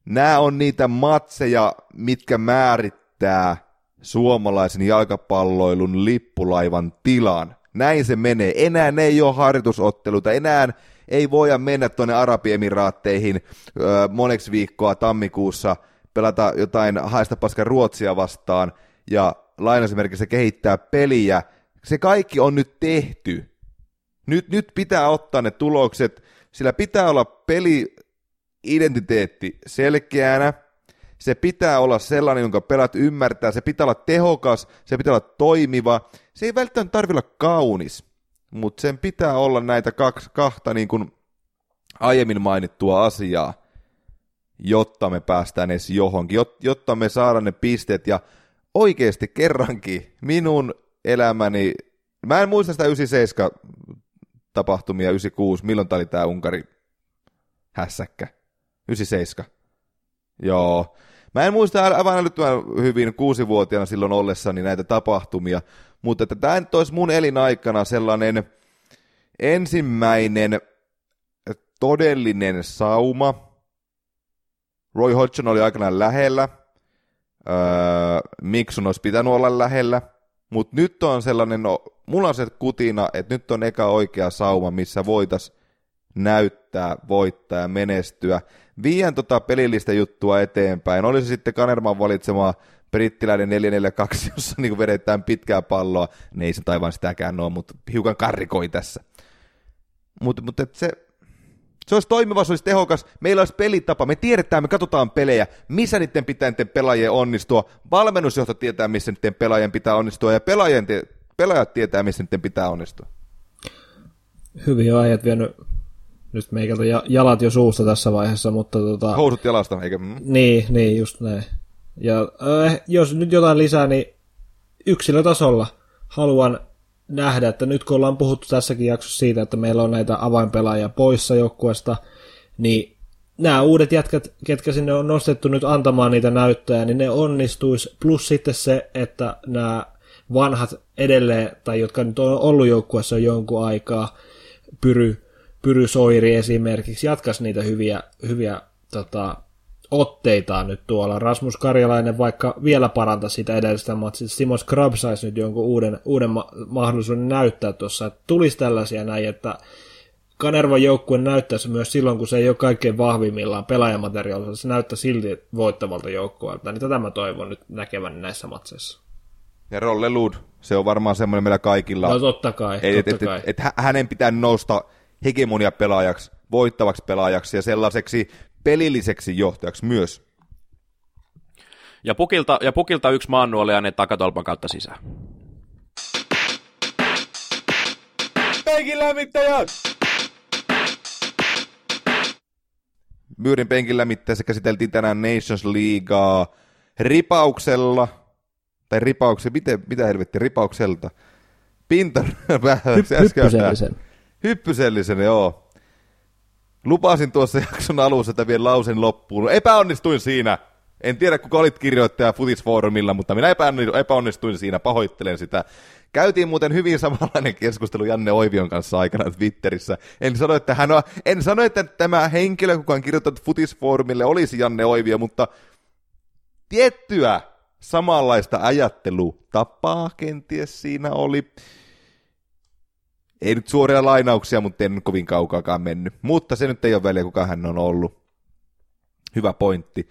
Nämä on niitä matseja, mitkä määrittää suomalaisen jalkapalloilun lippulaivan tilan. Näin se menee. Enää ne ei ole harjoitusotteluita, enää ei voida mennä tuonne Arabiemiraatteihin öö, moneksi viikkoa tammikuussa, pelata jotain haista paskan Ruotsia vastaan ja lainausmerkissä kehittää peliä. Se kaikki on nyt tehty. Nyt, nyt pitää ottaa ne tulokset, sillä pitää olla peli-identiteetti selkeänä, se pitää olla sellainen, jonka pelat ymmärtää, se pitää olla tehokas, se pitää olla toimiva, se ei välttämättä tarvitse olla kaunis, mutta sen pitää olla näitä kaksi, kahta niin kuin aiemmin mainittua asiaa, jotta me päästään edes johonkin, jotta me saadaan ne pisteet. Ja oikeasti kerrankin minun elämäni, mä en muista sitä 97 tapahtumia 96, milloin tämä oli tämä Unkari hässäkkä? 97. Joo. Mä en muista aivan älyttömän hyvin kuusivuotiaana silloin ollessani näitä tapahtumia, mutta että tämä nyt olisi mun elinaikana sellainen ensimmäinen todellinen sauma. Roy Hodgson oli aikanaan lähellä. Öö, Miksun olisi pitänyt olla lähellä. Mutta nyt on sellainen, no, mulla on se kutina, että nyt on eka oikea sauma, missä voitas näyttää, voittaa ja menestyä. Vien tota pelillistä juttua eteenpäin. Oli se sitten Kanerman valitsema brittiläinen 442, jossa niin vedetään pitkää palloa. Ne ei se taivaan sitäkään ole, mutta hiukan karrikoi tässä. Mutta mut, se, se olisi toimiva, se olisi tehokas, meillä olisi pelitapa, me tiedetään, me katsotaan pelejä, missä niiden pitää niiden pelaajien onnistua, valmennusjohto tietää, missä niiden pelaajien pitää onnistua, ja pelaajien, pelaajat tietää, missä niiden pitää onnistua. Hyvin ajat vienyt nyt meikältä jalat jo suusta tässä vaiheessa, mutta tota... Housut jalasta, eikä... Mm. Niin, niin, just näin. Ja äh, jos nyt jotain lisää, niin yksilötasolla haluan nähdä, että nyt kun ollaan puhuttu tässäkin jaksossa siitä, että meillä on näitä avainpelaajia poissa joukkueesta, niin nämä uudet jätkät, ketkä sinne on nostettu nyt antamaan niitä näyttöjä, niin ne onnistuisi. Plus sitten se, että nämä vanhat edelleen, tai jotka nyt on ollut joukkueessa jonkun aikaa, Pyry, Pyry Soiri esimerkiksi, jatkaisi niitä hyviä, hyviä tota, otteitaan nyt tuolla. Rasmus Karjalainen vaikka vielä parantaa sitä edellistä matsia. Simon Scrub saisi nyt jonkun uuden, uuden ma- mahdollisuuden näyttää tuossa, että tulisi tällaisia näin, että Kanervan joukkue näyttäisi myös silloin, kun se ei ole kaikkein vahvimmillaan pelaajamateriaalissa, se näyttää silti voittavalta joukkueelta. Niin tätä mä toivon nyt näkevän näissä matseissa. Ja Rolle Lud, se on varmaan semmoinen meillä kaikilla. No totta kai, et, totta et, kai. Et, et, hänen pitää nousta hegemonia pelaajaksi, voittavaksi pelaajaksi ja sellaiseksi pelilliseksi johtajaksi myös. Ja pukilta, ja pukilta yksi maannuoli ja ne takatolpan kautta sisään. Penkin lämmittäjät! Myyrin penkin lämmittäjässä käsiteltiin tänään Nations Leaguea ripauksella, tai ripauksen, miten, mitä helvetti, ripaukselta. Pintar, Hy- hyppysellisen. Hyppysellisen, joo. Lupasin tuossa jakson alussa, että vien lausen loppuun. Epäonnistuin siinä. En tiedä, kuka olit kirjoittaja Futisfoorumilla, mutta minä epäonnistuin siinä, pahoittelen sitä. Käytiin muuten hyvin samanlainen keskustelu Janne Oivion kanssa aikana Twitterissä. En sano, että, hän on, en sano, että tämä henkilö, kuka on kirjoittanut Futisfoorumille, olisi Janne Oivio, mutta tiettyä samanlaista ajattelutapaa kenties siinä oli. Ei nyt suoria lainauksia, mutta en kovin kaukaakaan mennyt. Mutta se nyt ei ole väliä, kuka hän on ollut. Hyvä pointti.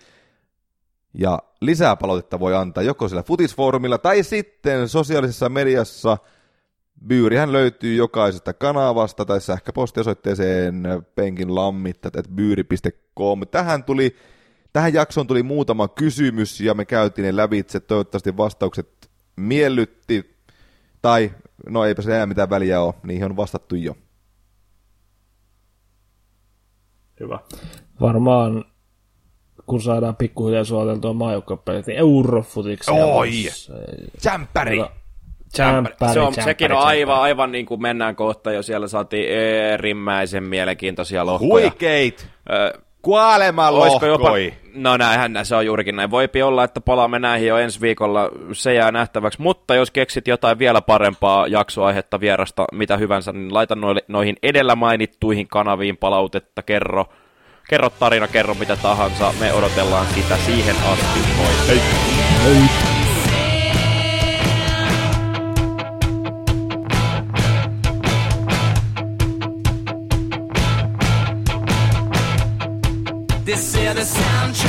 Ja lisää palautetta voi antaa joko sillä futisfoorumilla tai sitten sosiaalisessa mediassa. Byyrihän löytyy jokaisesta kanavasta tai sähköpostiosoitteeseen penkin byyri.com. Tähän tuli Tähän jaksoon tuli muutama kysymys ja me käytiin ne lävitse. Toivottavasti vastaukset miellytti tai no eipä se enää mitään väliä ole, niihin on vastattu jo. Hyvä. Varmaan kun saadaan pikkuhiljaa suoteltua maajoukkapelit, niin eurofutiksi. Oi! Jämpäri! Jämpäri, se on, sekin on aivan, aivan niin kuin mennään kohta jo. Siellä saatiin erimmäisen mielenkiintoisia lohkoja. Huikeit! Ö, Kuolema Olisiko jopa, no näinhän se on juurikin näin. Voipi olla, että palaamme näihin jo ensi viikolla, se jää nähtäväksi. Mutta jos keksit jotain vielä parempaa jaksoaihetta vierasta, mitä hyvänsä, niin laita noihin edellä mainittuihin kanaviin palautetta, kerro. Kerro tarina, kerro mitä tahansa. Me odotellaan sitä siihen asti. Moi. Hei. This hear the soundtrack.